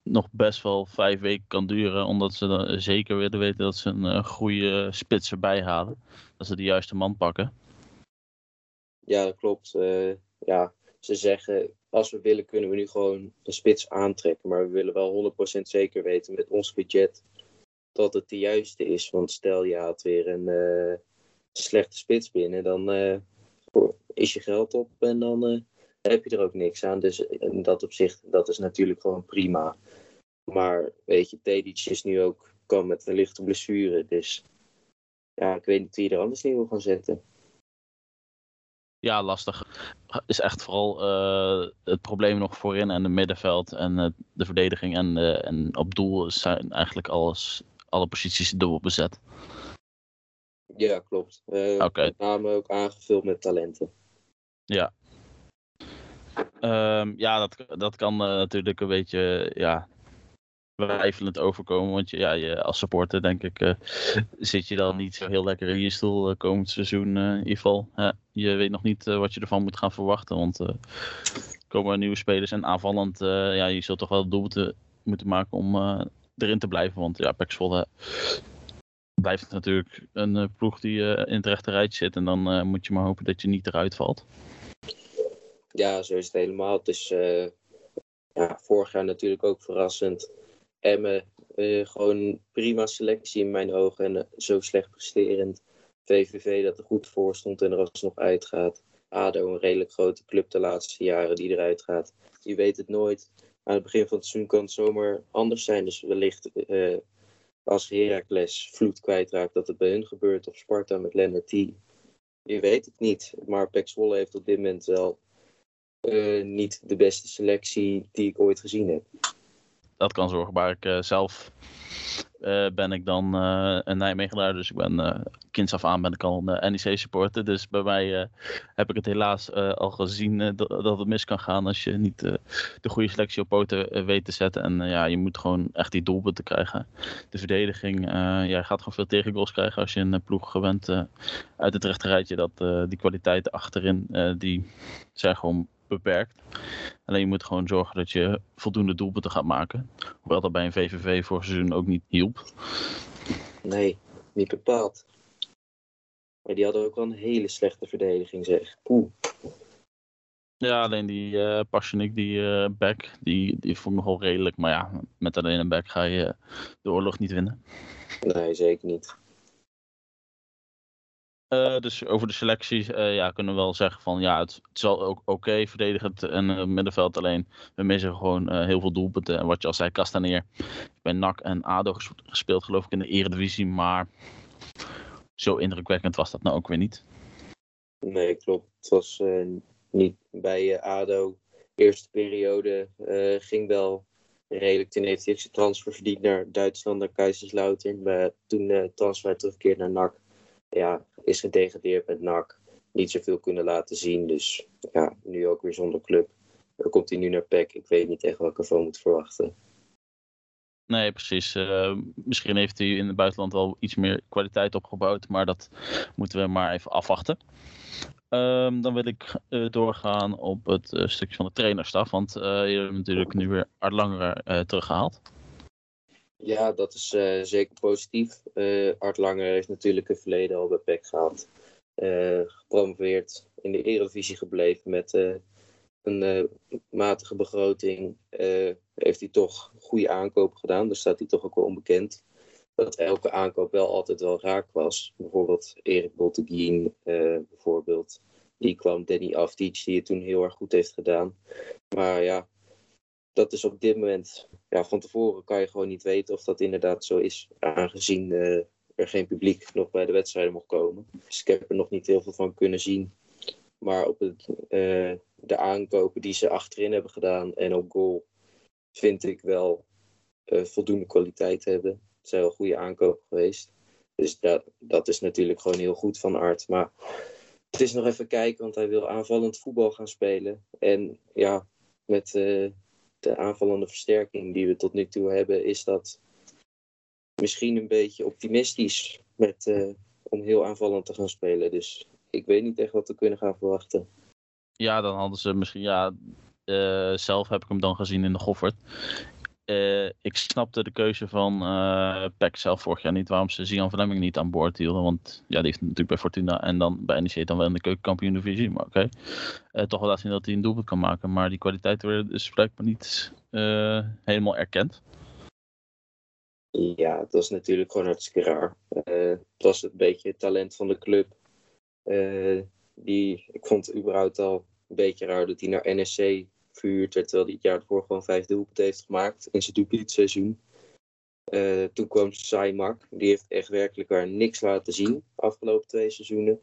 S2: nog best wel vijf weken kan duren, omdat ze dan zeker willen weten dat ze een goede spits erbij halen. Dat ze de juiste man pakken.
S3: Ja, dat klopt. ja, ze zeggen, als we willen kunnen we nu gewoon een spits aantrekken. Maar we willen wel 100% zeker weten met ons budget dat het de juiste is. Want stel je had weer een uh, slechte spits binnen, dan is je geld op en dan heb je er ook niks aan. Dus in dat opzicht, dat is natuurlijk gewoon prima. Maar weet je, Tedic is nu ook, kan met een lichte blessure. Dus ja, ik weet niet wie er anders in wil gaan zetten.
S2: Ja, lastig. Is echt vooral uh, het probleem nog voorin en het middenveld en uh, de verdediging en, uh, en op doel zijn eigenlijk alles, alle posities dubbel bezet.
S3: Ja, klopt.
S2: Okay.
S3: Met name ook aangevuld met talenten.
S2: Ja. Um, ja, dat, dat kan natuurlijk een beetje ja, twijfelend overkomen. Want ja, je, als supporter denk ik uh, zit je dan niet zo heel lekker in je stoel uh, komend seizoen uh, in ieder geval. je weet nog niet wat je ervan moet gaan verwachten. Want er komen nieuwe spelers en aanvallend, ja, je zult toch wel doelpunten moeten maken om erin te blijven. Want ja, Zwolle blijft natuurlijk een ploeg die in het rechte rijtje zit. En dan moet je maar hopen dat je niet eruit valt.
S3: Ja, zo is het helemaal. Is ja, vorig jaar natuurlijk ook verrassend Emmen, uh, gewoon prima selectie in mijn ogen. En uh, zo slecht presterend. VVV dat er goed voor stond en er alsnog uitgaat. ADO, een redelijk grote club de laatste jaren die eruit gaat. Je weet het nooit. Aan het begin van het seizoen kan het zomaar anders zijn. Dus wellicht uh, als Heracles vloed kwijtraakt dat het bij hun gebeurt. Of Sparta met Lennart T. Je weet het niet. Maar Pek Zwolle heeft op dit moment wel niet de beste selectie die ik ooit gezien heb
S2: dat kan zorgen. Maar ik uh, zelf uh, ben ik dan uh, een Nijmegenaar. Dus ik ben kinds af aan ben ik al een NEC supporter. Dus bij mij heb ik het helaas al gezien dat, het mis kan gaan als je niet de goede selectie op poten weet te zetten. En ja, je moet gewoon echt die doelpunten krijgen. De verdediging, ja, je gaat gewoon veel tegengoals krijgen als je een ploeg gewend uit het rechterrijtje. Dat die kwaliteiten achterin, die zijn gewoon beperkt. Alleen je moet gewoon zorgen dat je voldoende doelpunten gaat maken. Hoewel dat bij een VVV voor seizoen ook niet hielp.
S3: Nee, niet bepaald. Maar die hadden ook wel een hele slechte verdediging, zeg. Poeh.
S2: Ja, alleen die uh, die uh, back, die, die vond ik nogal redelijk. Maar ja, met alleen een back ga je de oorlog niet winnen.
S3: Nee, zeker niet.
S2: Uh, dus over de selectie uh, ja, kunnen we wel zeggen van ja, het, het is al ook oké okay, verdedigend en uh, middenveld. Alleen we missen gewoon heel veel doelpunten. En wat je al zei, Castaneer. Bij NAC en ADO gespeeld geloof ik in de eredivisie. Maar zo indrukwekkend was dat nou ook weer niet.
S3: Nee, klopt. Het was niet bij ADO. Eerste periode ging wel redelijk. Toen heeft hij transfer verdiend naar Duitsland, naar Kaiserslautern. Maar toen transfer terugkeerd naar NAC ja, is gedegradeerd met NAC. Niet zoveel kunnen laten zien. Dus ja, nu ook weer zonder club. Dan komt hij nu naar PEC. Ik weet niet echt wat ik moet verwachten.
S2: Nee, precies. Uh, misschien heeft hij in het buitenland wel iets meer kwaliteit opgebouwd. Maar dat moeten we maar even afwachten. Um, dan wil ik uh, doorgaan op het uh, stukje van de trainerstaf. Want je hebt natuurlijk nu weer Art Langer teruggehaald.
S3: Ja, dat is uh, zeker positief. Uh, Art Langer heeft natuurlijk een verleden al bij PEC gehad. Uh, gepromoveerd, in de Eredivisie gebleven met een matige begroting. heeft hij toch goede aankopen gedaan, daar staat hij toch ook wel onbekend. Dat elke aankoop wel altijd wel raak was. Bijvoorbeeld Erik Botteguin, bijvoorbeeld. Die kwam Danny Afdic, die het toen heel erg goed heeft gedaan. Maar ja, dat is op dit moment, ja, van tevoren kan je gewoon niet weten of dat inderdaad zo is, aangezien uh, er geen publiek nog bij de wedstrijden mocht komen. Dus ik heb er nog niet heel veel van kunnen zien. Maar op het, uh, de aankopen die ze achterin hebben gedaan en op goal vind ik wel uh, voldoende kwaliteit hebben. Het zijn wel goede aankopen geweest. Dus dat, dat is natuurlijk gewoon heel goed van Art. Maar het is nog even kijken, want hij wil aanvallend voetbal gaan spelen. En ja, met eh, de aanvallende versterking die we tot nu toe hebben, is dat misschien een beetje optimistisch met, eh, om heel aanvallend te gaan spelen. Dus ik weet niet echt wat we kunnen gaan verwachten.
S2: Ja, dan hadden ze misschien, ja, eh, zelf heb ik hem dan gezien in de Goffert. Eh, ik snapte de keuze van eh Peck zelf vorig jaar niet waarom ze Zian Fleming niet aan boord hielden. Want ja, die heeft natuurlijk bij Fortuna en dan bij NEC dan wel in de keukenkampioen divisie. Maar oké, Eh, toch wel laten zien dat hij een doelpunt kan maken. Maar die kwaliteiten werden dus blijkbaar niet helemaal erkend.
S3: Ja, dat is natuurlijk gewoon hartstikke raar. Het was een beetje het talent van de club. Die, ik vond het überhaupt al een beetje raar dat hij naar NSC verhuurd terwijl hij het jaar ervoor gewoon vijf doelpunten heeft gemaakt in zijn debuutseizoen. Eh toen kwam Saimak, die heeft echt werkelijk waar niks laten zien afgelopen twee seizoenen.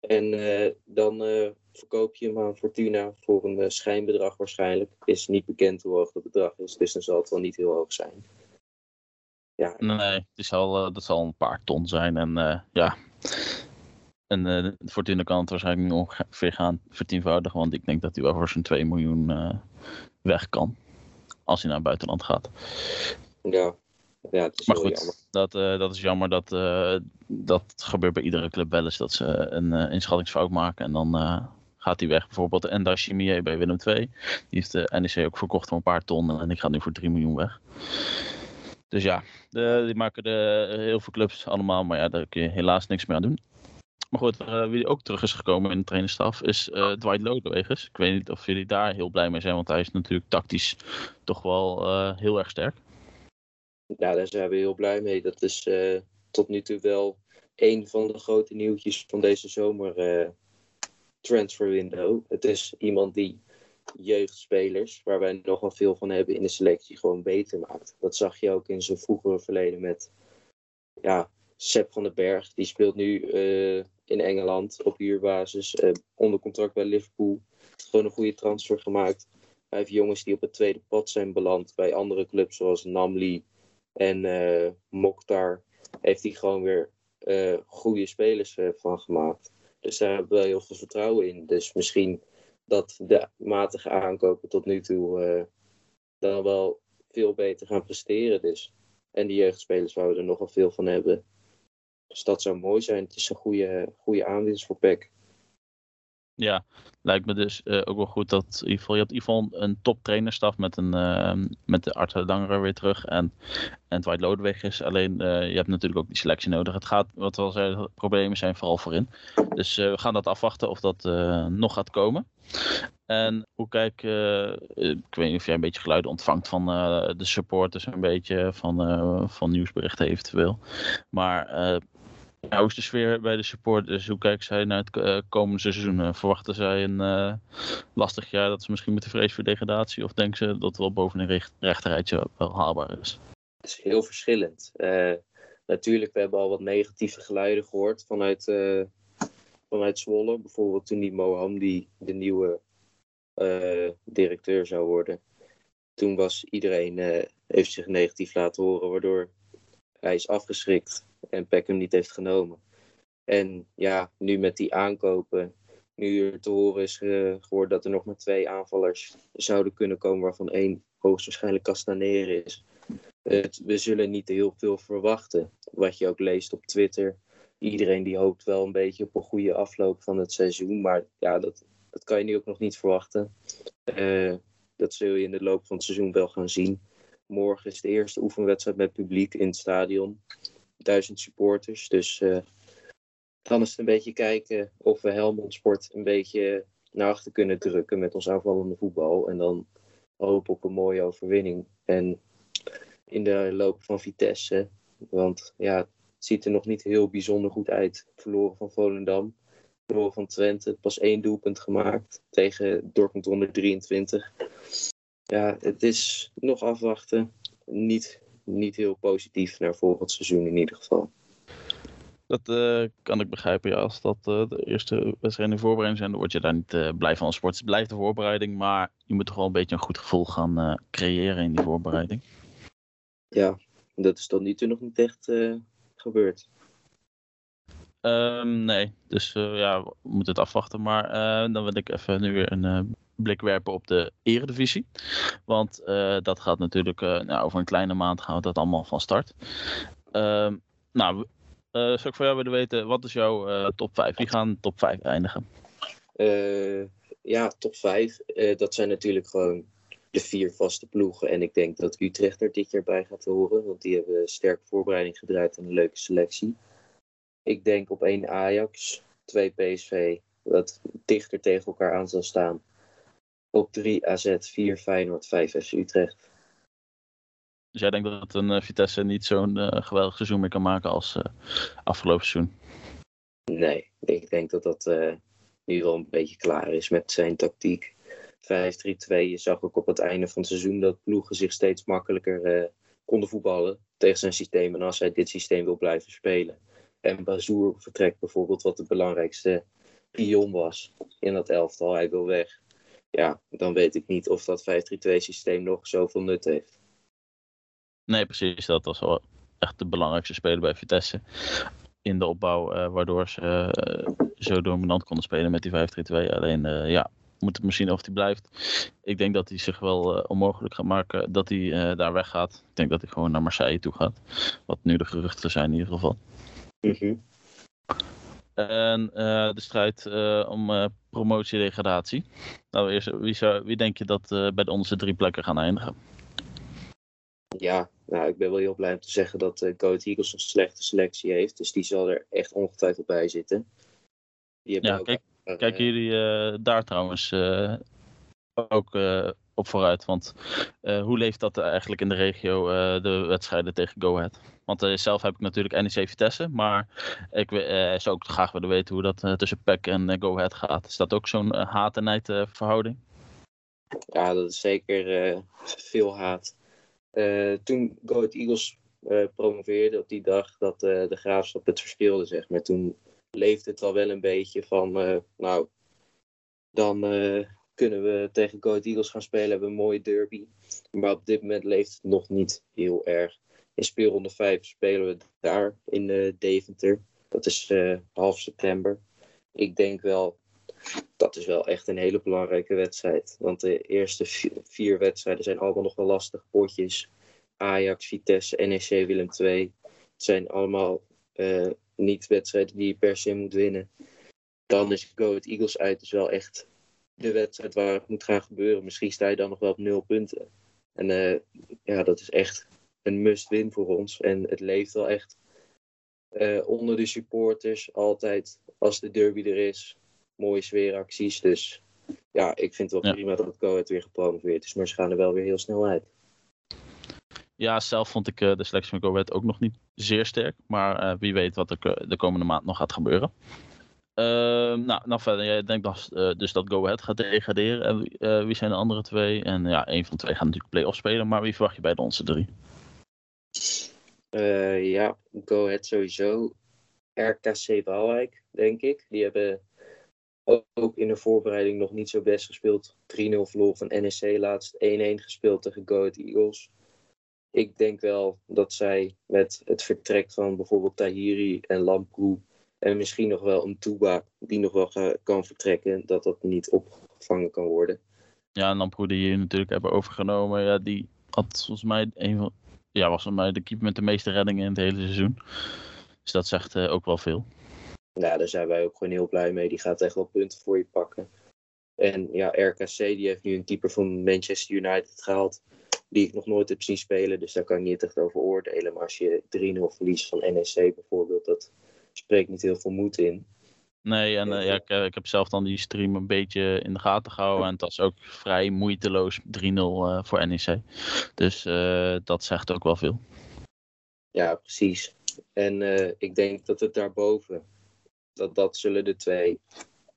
S3: En eh, dan eh, verkoop je hem aan Fortuna voor een schijnbedrag waarschijnlijk. Is niet bekend hoe hoog dat bedrag is, dus dan zal het wel niet heel hoog zijn. Ja,
S2: Nee, het is al, dat zal een paar ton zijn. En ja, en eh Fortuna kan het waarschijnlijk niet ongeveer gaan vertienvoudigen. Want ik denk dat hij wel voor zijn 2 miljoen eh, weg kan. Als hij naar het buitenland gaat.
S3: ja. ja het is
S2: Maar goed,
S3: jammer.
S2: dat, eh, dat is jammer. Dat, dat gebeurt bij iedere club wel eens. Dat ze een inschattingsfout maken. En dan gaat hij weg. Bijvoorbeeld Enda Chimier bij Willem II. Die heeft de NEC ook verkocht voor een paar ton. En die gaat nu voor 3 miljoen weg. Dus ja, de, die maken de, heel veel clubs allemaal. Maar ja, daar kun je helaas niks meer aan doen. Maar goed, eh, wie ook terug is gekomen in de trainerstaf is eh, Dwight Lodewegers. Ik weet niet of jullie daar heel blij mee zijn. Want hij is natuurlijk tactisch toch wel eh, heel erg sterk.
S3: Ja, daar zijn we heel blij mee. Dat is tot nu toe wel een van de grote nieuwtjes van deze zomer transfer window. Het is iemand die jeugdspelers, waar wij nogal veel van hebben in de selectie, gewoon beter maakt. Dat zag je ook in zijn vroegere verleden met ja, Sepp van den Berg. Die speelt nu in Engeland op huurbasis, eh, onder contract bij Liverpool. Gewoon een goede transfer gemaakt. Hij heeft jongens die op het tweede pad zijn beland bij andere clubs zoals Namli en eh Mokhtar. Heeft hij gewoon weer eh, goede spelers van gemaakt. Dus daar hebben we heel veel vertrouwen in. Dus misschien dat de matige aankopen tot nu toe dan wel veel beter gaan presteren. Dus. En die jeugdspelers waar we er nogal veel van hebben. Dus dat zou mooi zijn. Het is een goede, goede aanwinst voor PEC.
S2: Ja, lijkt me dus eh, ook wel goed dat geval, je hebt geval een top trainerstaf met, een, eh, met de Art Danger weer terug en, en Dwight Lodewegers. Alleen eh, je hebt natuurlijk ook die selectie nodig. Het gaat, wat we al zeiden, de problemen zijn vooral voorin. Dus eh, we gaan dat afwachten of dat nog gaat komen. En hoe kijk, ik weet niet of jij een beetje geluiden ontvangt van de supporters, een beetje van, van nieuwsberichten eventueel. Maar ja, hoe is de sfeer bij de supporters? Hoe kijken zij naar het eh, komende seizoen? Eh, verwachten zij een eh, lastig jaar dat ze misschien moeten vrezen voor degradatie? Of denken ze dat wel boven een recht, rechterrijtje wel haalbaar is?
S3: Het is heel verschillend. Natuurlijk, we hebben al wat negatieve geluiden gehoord vanuit, vanuit Zwolle. Bijvoorbeeld toen die Moham, die de nieuwe directeur zou worden. Toen was iedereen, heeft zich negatief laten horen, waardoor hij is afgeschrikt en Peck hem niet heeft genomen. En ja, nu met die aankopen, nu er te horen is ge- geworden dat er nog maar twee aanvallers zouden kunnen komen, waarvan één hoogstwaarschijnlijk Castanere is. Het, we zullen niet heel veel verwachten. Wat je ook leest op Twitter. Iedereen die hoopt wel een beetje op een goede afloop van het seizoen. Maar ja, dat, dat kan je nu ook nog niet verwachten. Eh, dat zul je in de loop van het seizoen wel gaan zien. Morgen is de eerste oefenwedstrijd met publiek in het stadion. Duizend supporters. Dus eh, dan is het een beetje kijken of we Helmond Sport een beetje naar achter kunnen drukken met ons aanvallende voetbal. En dan hopen op een mooie overwinning. En in de loop van Vitesse. Want ja, het ziet er nog niet heel bijzonder goed uit. Verloren van Volendam. Verloren van Twente. Pas één doelpunt gemaakt tegen Dortmund onder 23. Ja, het is nog afwachten. Niet, niet heel positief naar volgend seizoen in ieder geval.
S2: Dat eh, kan ik begrijpen. Ja, als dat eh, de eerste wedstrijden in voorbereiding zijn, dan word je daar niet eh, blij van als sport. Het blijft de voorbereiding, maar je moet toch wel een beetje een goed gevoel gaan creëren in die voorbereiding.
S3: Ja, dat is tot nu toe nog niet echt gebeurd.
S2: Ehm, nee, dus ja, we moeten het afwachten. Maar dan wil ik even nu weer een blik werpen op de eredivisie. Want eh, dat gaat natuurlijk, uh, nou, over een kleine maand gaan we dat allemaal van start. Ehm, nou, uh, zou ik voor jou willen weten, wat is jouw top 5? Wie gaan top 5 eindigen?
S3: ja, top 5. dat zijn natuurlijk gewoon de vier vaste ploegen. En ik denk dat Utrecht er dit jaar bij gaat horen. Want die hebben een sterke voorbereiding gedraaid en een leuke selectie. Ik denk op één Ajax, twee PSV, wat dichter tegen elkaar aan zal staan. Op 3 AZ, 4 Feyenoord, 5 FC Utrecht.
S2: Dus jij denkt dat een uh, Vitesse niet zo'n uh, geweldig seizoen meer kan maken als uh, afgelopen seizoen?
S3: Nee, ik denk dat dat nu wel een beetje klaar is met zijn tactiek. 5-3-2. Je zag ook op het einde van het seizoen dat ploegen zich steeds makkelijker konden voetballen tegen zijn systeem. En als hij dit systeem wil blijven spelen. En Bazoer vertrekt bijvoorbeeld, wat de belangrijkste pion was in dat elftal. Hij wil weg. Ja, dan weet ik niet of dat 5-3-2 systeem nog zoveel nut heeft.
S2: Nee, precies. Dat was wel echt de belangrijkste speler bij Vitesse. In de opbouw, uh, waardoor ze uh, zo dominant konden spelen met die 5-3-2. Alleen, uh, ja, moet het misschien of hij blijft. Ik denk dat hij zich wel onmogelijk gaat maken dat hij daar weggaat. Ik denk dat hij gewoon naar Marseille toe gaat. Wat nu de geruchten zijn in ieder geval.
S3: Mm -hmm.
S2: En de strijd om promotie-degradatie. Nou, eerst, wie, zou, wie denk je dat bij de onderste drie plekken gaan eindigen?
S3: Ja, nou, ik ben wel heel blij om te zeggen dat uh, Go Eagles een slechte selectie heeft. Dus die zal er echt ongetwijfeld bij zitten.
S2: Die ja, kijk, kijken jullie daar trouwens ook op vooruit? Want hoe leeft dat eigenlijk in de regio, de wedstrijden tegen Go Ahead? Want uh, zelf heb ik natuurlijk NEC Vitesse. Maar ik zou ook graag willen weten hoe dat tussen PEC en Go Ahead gaat. Is dat ook zo'n haat- en verhouding?
S3: Ja, dat is zeker veel haat. toen Go Ahead Eagles promoveerde op die dag dat de graafschap het verspeelde, zeg maar. Toen leefde het al wel een beetje van, nou, dan kunnen we tegen Go Ahead Eagles gaan spelen, hebben een mooie derby. Maar op dit moment leeft het nog niet heel erg. In speelronde 5 spelen we daar in uh, Deventer. Dat is uh, half september. Ik denk wel, dat is wel echt een hele belangrijke wedstrijd. Want de eerste vier wedstrijden zijn allemaal nog wel lastig potjes. Ajax, Vitesse, NEC, Willem II. Het zijn allemaal uh, niet wedstrijden die je per se moet winnen. Dan is Go Eagles uit dus wel echt de wedstrijd waar het moet gaan gebeuren. Misschien sta je dan nog wel op nul punten. En ja, dat is echt een must-win voor ons. En het leeft wel echt uh, onder de supporters. Altijd als de derby er is. Mooie sfeeracties. Dus ja, ik vind het wel ja. prima dat het Go weer gepromoveerd is. Maar ze gaan er wel weer heel snel uit.
S2: Ja, zelf vond ik uh, de selectie van Go ook nog niet zeer sterk. Maar wie weet wat er de komende maand nog gaat gebeuren. Ehm, nou, nou verder, jij denkt dat, dus dat Go Ahead gaat degraderen. En wie zijn de andere twee? En ja, één van twee gaat natuurlijk play-off spelen. Maar wie verwacht je bij de onze drie?
S3: Uh, ja, Go Ahead sowieso. RKC Waalwijk, denk ik. Die hebben ook in de voorbereiding nog niet zo best gespeeld. 3-0 verloren van NEC laatst. 1-1 gespeeld tegen Go Ahead Eagles. Ik denk wel dat zij met het vertrek van bijvoorbeeld Tahiri en Lamproe en misschien nog wel een Tuba die nog wel kan vertrekken, dat dat niet opgevangen kan worden.
S2: Ja, en Lamproe die je natuurlijk hebben overgenomen, ja, die had volgens mij een van, ja, was mij de keeper met de meeste reddingen in het hele seizoen. Dus dat zegt uh, ook wel veel.
S3: Ja, daar zijn wij ook gewoon heel blij mee. Die gaat echt wel punten voor je pakken. En ja, RKC die heeft nu een keeper van Manchester United gehaald. Die ik nog nooit heb zien spelen. Dus daar kan ik niet echt over oordelen. Maar als je 3-0 verliest van NEC bijvoorbeeld, dat spreekt niet heel veel moed in.
S2: Nee, en uh, ja, ik, ik, heb zelf dan die stream een beetje in de gaten gehouden. En het was ook vrij moeiteloos 3-0 uh, voor NEC. Dus uh, dat zegt ook wel veel.
S3: Ja, precies. En ik denk dat het daarboven, dat dat zullen de twee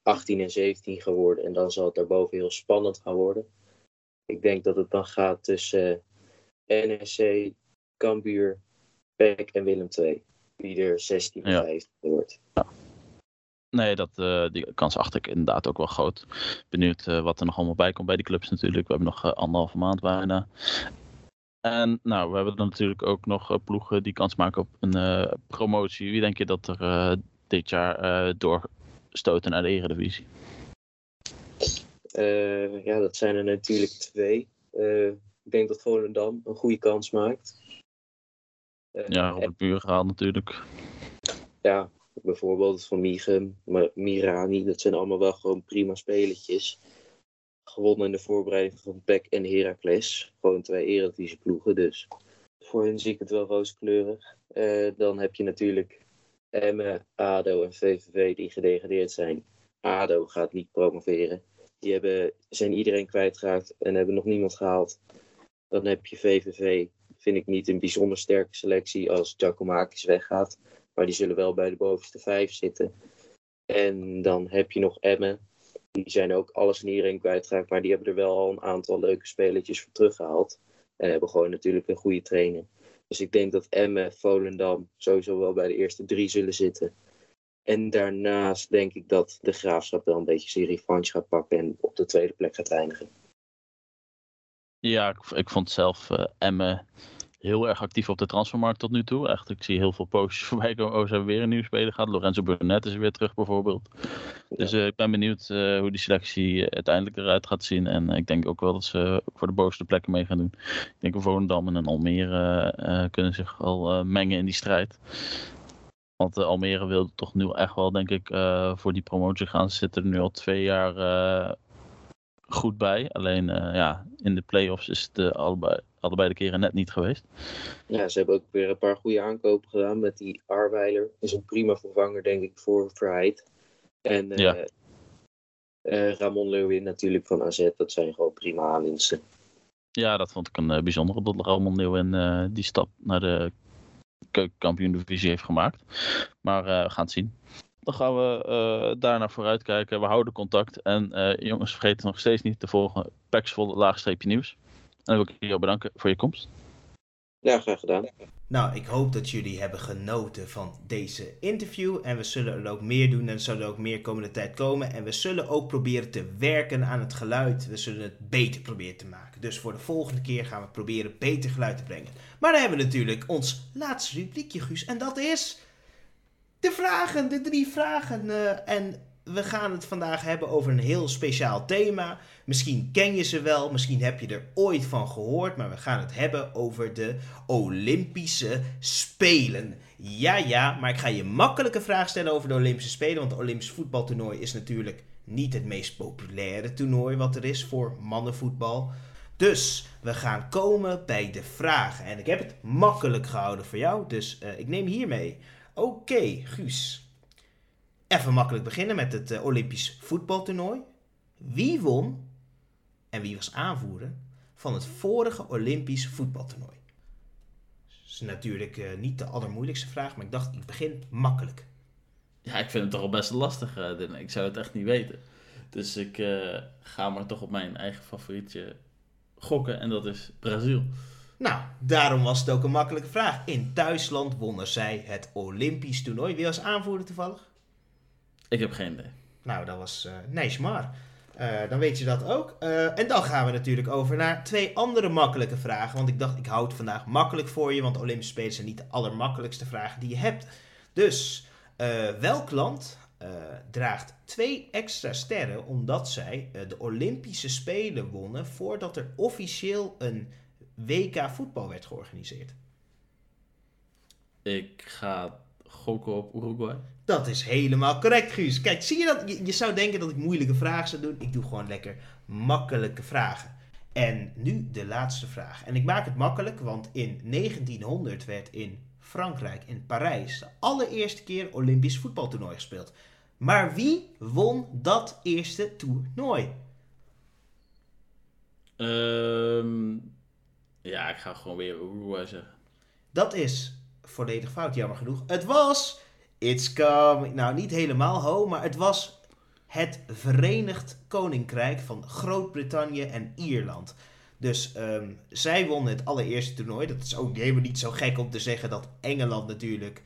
S3: 18 en 17 gaan worden. En dan zal het daarboven heel spannend gaan worden. Ik denk dat het dan gaat tussen NEC, Cambuur, PEC en Willem II. Wie er 16 en ja. 15 wordt.
S2: Ja. Nee, dat, uh, die kans acht ik inderdaad ook wel groot. Benieuwd uh, wat er nog allemaal bij komt bij die clubs natuurlijk. We hebben nog uh, anderhalve maand bijna. En nou, we hebben dan natuurlijk ook nog ploegen die kans maken op een promotie. Wie denk je dat er dit jaar doorstoten naar de Eredivisie?
S3: Eh, ja, dat zijn er natuurlijk twee. Eh, ik denk dat Volendam een goede kans maakt. Eh,
S2: Ja, Robert Buur gehaald natuurlijk.
S3: ja, bijvoorbeeld van maar Mirani, dat zijn allemaal wel gewoon prima spelertjes. Gewonnen in de voorbereiding van PEC en Heracles. Gewoon twee eredivisieploegen, dus voor hen zie ik het wel rooskleurig. Eh, dan heb je natuurlijk Emmen, ADO en VVV die gedegradeerd zijn. ADO gaat niet promoveren. Die hebben, zijn iedereen kwijtgeraakt en hebben nog niemand gehaald. Dan heb je VVV, vind ik niet een bijzonder sterke selectie als Giacomakis weggaat. Maar die zullen wel bij de bovenste vijf zitten. En dan heb je nog Emmen. Die zijn ook alles en iedereen kwijtgeraakt. Maar die hebben er wel al een aantal leuke spelertjes voor teruggehaald. En hebben gewoon natuurlijk een goede trainer. Dus ik denk dat Emmen, Volendam sowieso wel bij de eerste drie zullen zitten. En daarnaast denk ik dat de Graafschap wel een beetje zijn revanche gaat pakken. En op de tweede plek gaat eindigen.
S2: Ja, ik, ik vond zelf eh Emme heel erg actief op de transfermarkt tot nu toe. Echt, ik zie heel veel postjes voorbij komen. Oh, ze hebben weer een nieuwe speler gehad. Lorenzo Burnett is weer terug bijvoorbeeld. Dus eh, ik ben benieuwd eh, hoe die selectie uiteindelijk eruit gaat zien. En ik denk ook wel dat ze voor de bovenste plekken mee gaan doen. Ik denk dat Volendam en Almere kunnen zich al mengen in die strijd. Want Almere wil toch nu echt wel, denk ik, voor die promotie gaan. Ze zitten er nu al twee jaar goed bij. Alleen eh, ja, in de play-offs is het eh, allebei, allebei de keren net niet geweest.
S3: Ja, ze hebben ook weer een paar goede aankopen gedaan met die Arweiler. Is een prima vervanger, denk ik, voor Verheid. En eh,
S2: Ja.
S3: Ramon Lewin natuurlijk van AZ. Dat zijn gewoon prima aanwinsten.
S2: Ja, dat vond ik een uh, bijzondere dat Ramon uh, die stap naar de keukenkampioen divisie heeft gemaakt. Maar we gaan het zien. Dan gaan we uh, daarna vooruit kijken. We houden contact. En uh, jongens, vergeet nog steeds niet te volgen. Paxvol laagstreepje nieuws. En dan wil ik jou bedanken voor je komst.
S3: Ja, graag gedaan.
S1: Nou, ik hoop dat jullie hebben genoten van deze interview. En we zullen er ook meer doen en er zullen ook meer komende tijd komen. En we zullen ook proberen te werken aan het geluid. We zullen het beter proberen te maken. Dus voor de volgende keer gaan we proberen beter geluid te brengen. Maar dan hebben we natuurlijk ons laatste rubriekje, Guus. En dat is de vragen, de drie vragen. Uh, en we gaan het vandaag hebben over een heel speciaal thema. Misschien ken je ze wel, misschien heb je er ooit van gehoord, maar we gaan het hebben over de Olympische Spelen. Ja, ja, maar ik ga je makkelijke vraag stellen over de Olympische Spelen, want het Olympisch voetbaltoernooi is natuurlijk niet het meest populaire toernooi wat er is voor mannenvoetbal. Dus we gaan komen bij de vragen. En ik heb het makkelijk gehouden voor jou, dus uh, ik neem hiermee. Oké, Guus. Even makkelijk beginnen met het uh, Olympisch voetbaltoernooi. Wie won en wie was aanvoerder van het vorige Olympisch voetbaltoernooi? Dat is natuurlijk uh, niet de allermoeilijkste vraag, maar ik dacht ik begin makkelijk.
S2: Ja, ik vind het toch al best lastig, uh, Ik zou het echt niet weten. Dus ik ga maar toch op mijn eigen favorietje gokken en dat is Brazil.
S1: Nou, daarom was het ook een makkelijke vraag. In Duitsland wonnen zij het Olympisch toernooi. Wie was aanvoerder toevallig?
S2: Ik heb geen idee.
S1: Nou, dat was uh, Neymar. Uh, dan weet je dat ook. Uh, en dan gaan we natuurlijk over naar twee andere makkelijke vragen. Want ik dacht, ik houd het vandaag makkelijk voor je. Want Olympische Spelen zijn niet de allermakkelijkste vragen die je hebt. Dus, uh, welk land draagt twee extra sterren omdat zij de Olympische Spelen wonnen voordat er officieel een WK voetbal werd georganiseerd?
S2: Ik ga gokken op Uruguay.
S1: Dat is helemaal correct, Guus. Kijk, zie je dat? Je, je, zou denken dat ik moeilijke vragen zou doen. Ik doe gewoon lekker makkelijke vragen. En nu de laatste vraag. En ik maak het makkelijk, want in 1900 werd in Frankrijk, in Parijs, de allereerste keer Olympisch voetbaltoernooi gespeeld. Maar wie won dat eerste toernooi?
S2: Um, ja, ik ga gewoon weer Uruguay zeggen.
S1: Dat is volledig fout, jammer genoeg. Het was It's coming. Nou, niet helemaal ho, maar het was het Verenigd Koninkrijk van Groot-Brittannië en Ierland. Dus um, zij wonnen het allereerste toernooi. Dat is ook helemaal niet zo gek om te zeggen dat Engeland natuurlijk.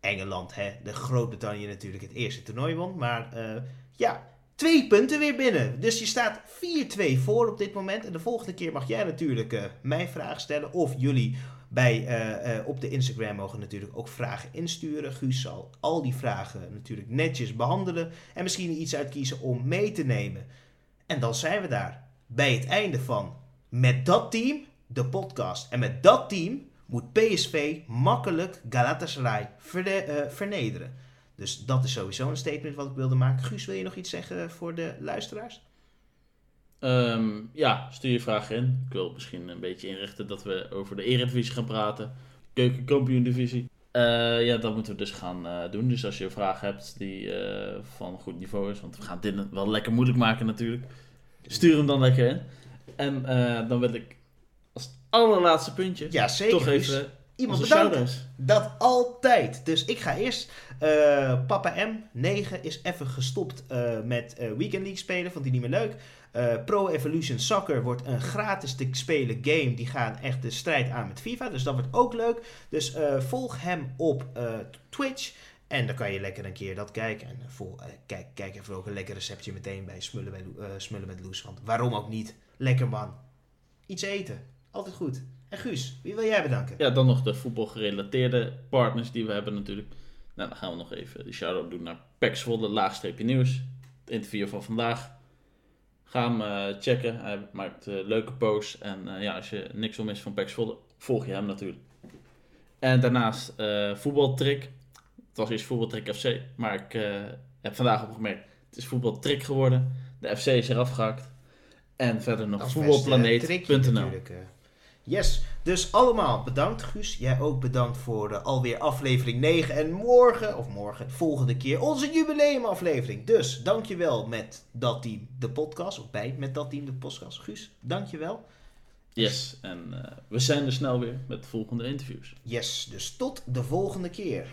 S1: Engeland, hè, de Groot-Brittannië natuurlijk het eerste toernooi won. Maar uh, ja, twee punten weer binnen. Dus je staat 4-2 voor op dit moment. En de volgende keer mag jij natuurlijk uh, mijn vraag stellen. Of jullie bij, uh, uh, op de Instagram mogen natuurlijk ook vragen insturen. Guus zal al die vragen natuurlijk netjes behandelen. En misschien iets uitkiezen om mee te nemen. En dan zijn we daar. Bij het einde van Met dat team, de podcast. En met dat team moet PSV makkelijk Galatasaray eh, vernederen. Dus dat is sowieso een statement wat ik wilde maken. Guus, wil je nog iets zeggen voor de luisteraars?
S2: Ehm, ja, stuur je vragen in. Ik wil misschien een beetje inrichten dat we over de Eredivisie gaan praten. Keukenkampioen-divisie. Eh, ja, dat moeten we dus gaan eh, doen. Dus als je een vraag hebt die eh, van goed niveau is, want we gaan dit wel lekker moeilijk maken natuurlijk. Stuur hem dan lekker in. En dan wil ik als allerlaatste puntje
S1: Ja, zeker.
S2: toch even
S1: Iemand bedanken.
S2: shout-outs.
S1: Dat altijd. Dus ik ga eerst. eh, Papa M9 is even gestopt eh, met eh, Weekend League spelen. Vond hij niet meer leuk. Pro Evolution Soccer wordt een gratis te spelen game. Die gaan echt de strijd aan met FIFA. Dus dat wordt ook leuk. Dus volg hem op Twitch. En dan kan je lekker een keer dat kijken. En vol, kijk, kijk even ook een lekker receptje meteen bij Smullen, bij, Smullen met Loes. Want waarom ook niet? Lekker man. Iets eten. Altijd goed. En Guus, wie wil jij bedanken?
S2: Ja, dan nog de voetbalgerelateerde partners die we hebben natuurlijk. Nou, dan gaan we nog even de shout-out doen naar Pek Zwolle, laagstreepje nieuws. Het interview van vandaag. Ga hem eh, checken. Hij maakt eh, leuke posts. En eh, ja, als je niks wil missen van Pek Zwolle, volg je hem natuurlijk. En daarnaast voetbaltrick. Het was eerst voetbaltrick FC. Maar ik heb vandaag opgemerkt, het is voetbaltrick geworden. De FC is eraf gehakt. En verder nog voetbalplaneet.nl.
S1: Yes, dus allemaal bedankt Guus. Jij ook bedankt voor eh, alweer aflevering 9. En morgen, of morgen, volgende keer, onze jubileumaflevering. Dus dankjewel met dat team de podcast. Of bij met dat team de podcast. Guus, dankjewel.
S2: Yes, en eh, we zijn er snel weer met de volgende interviews.
S1: Yes, dus tot de volgende keer.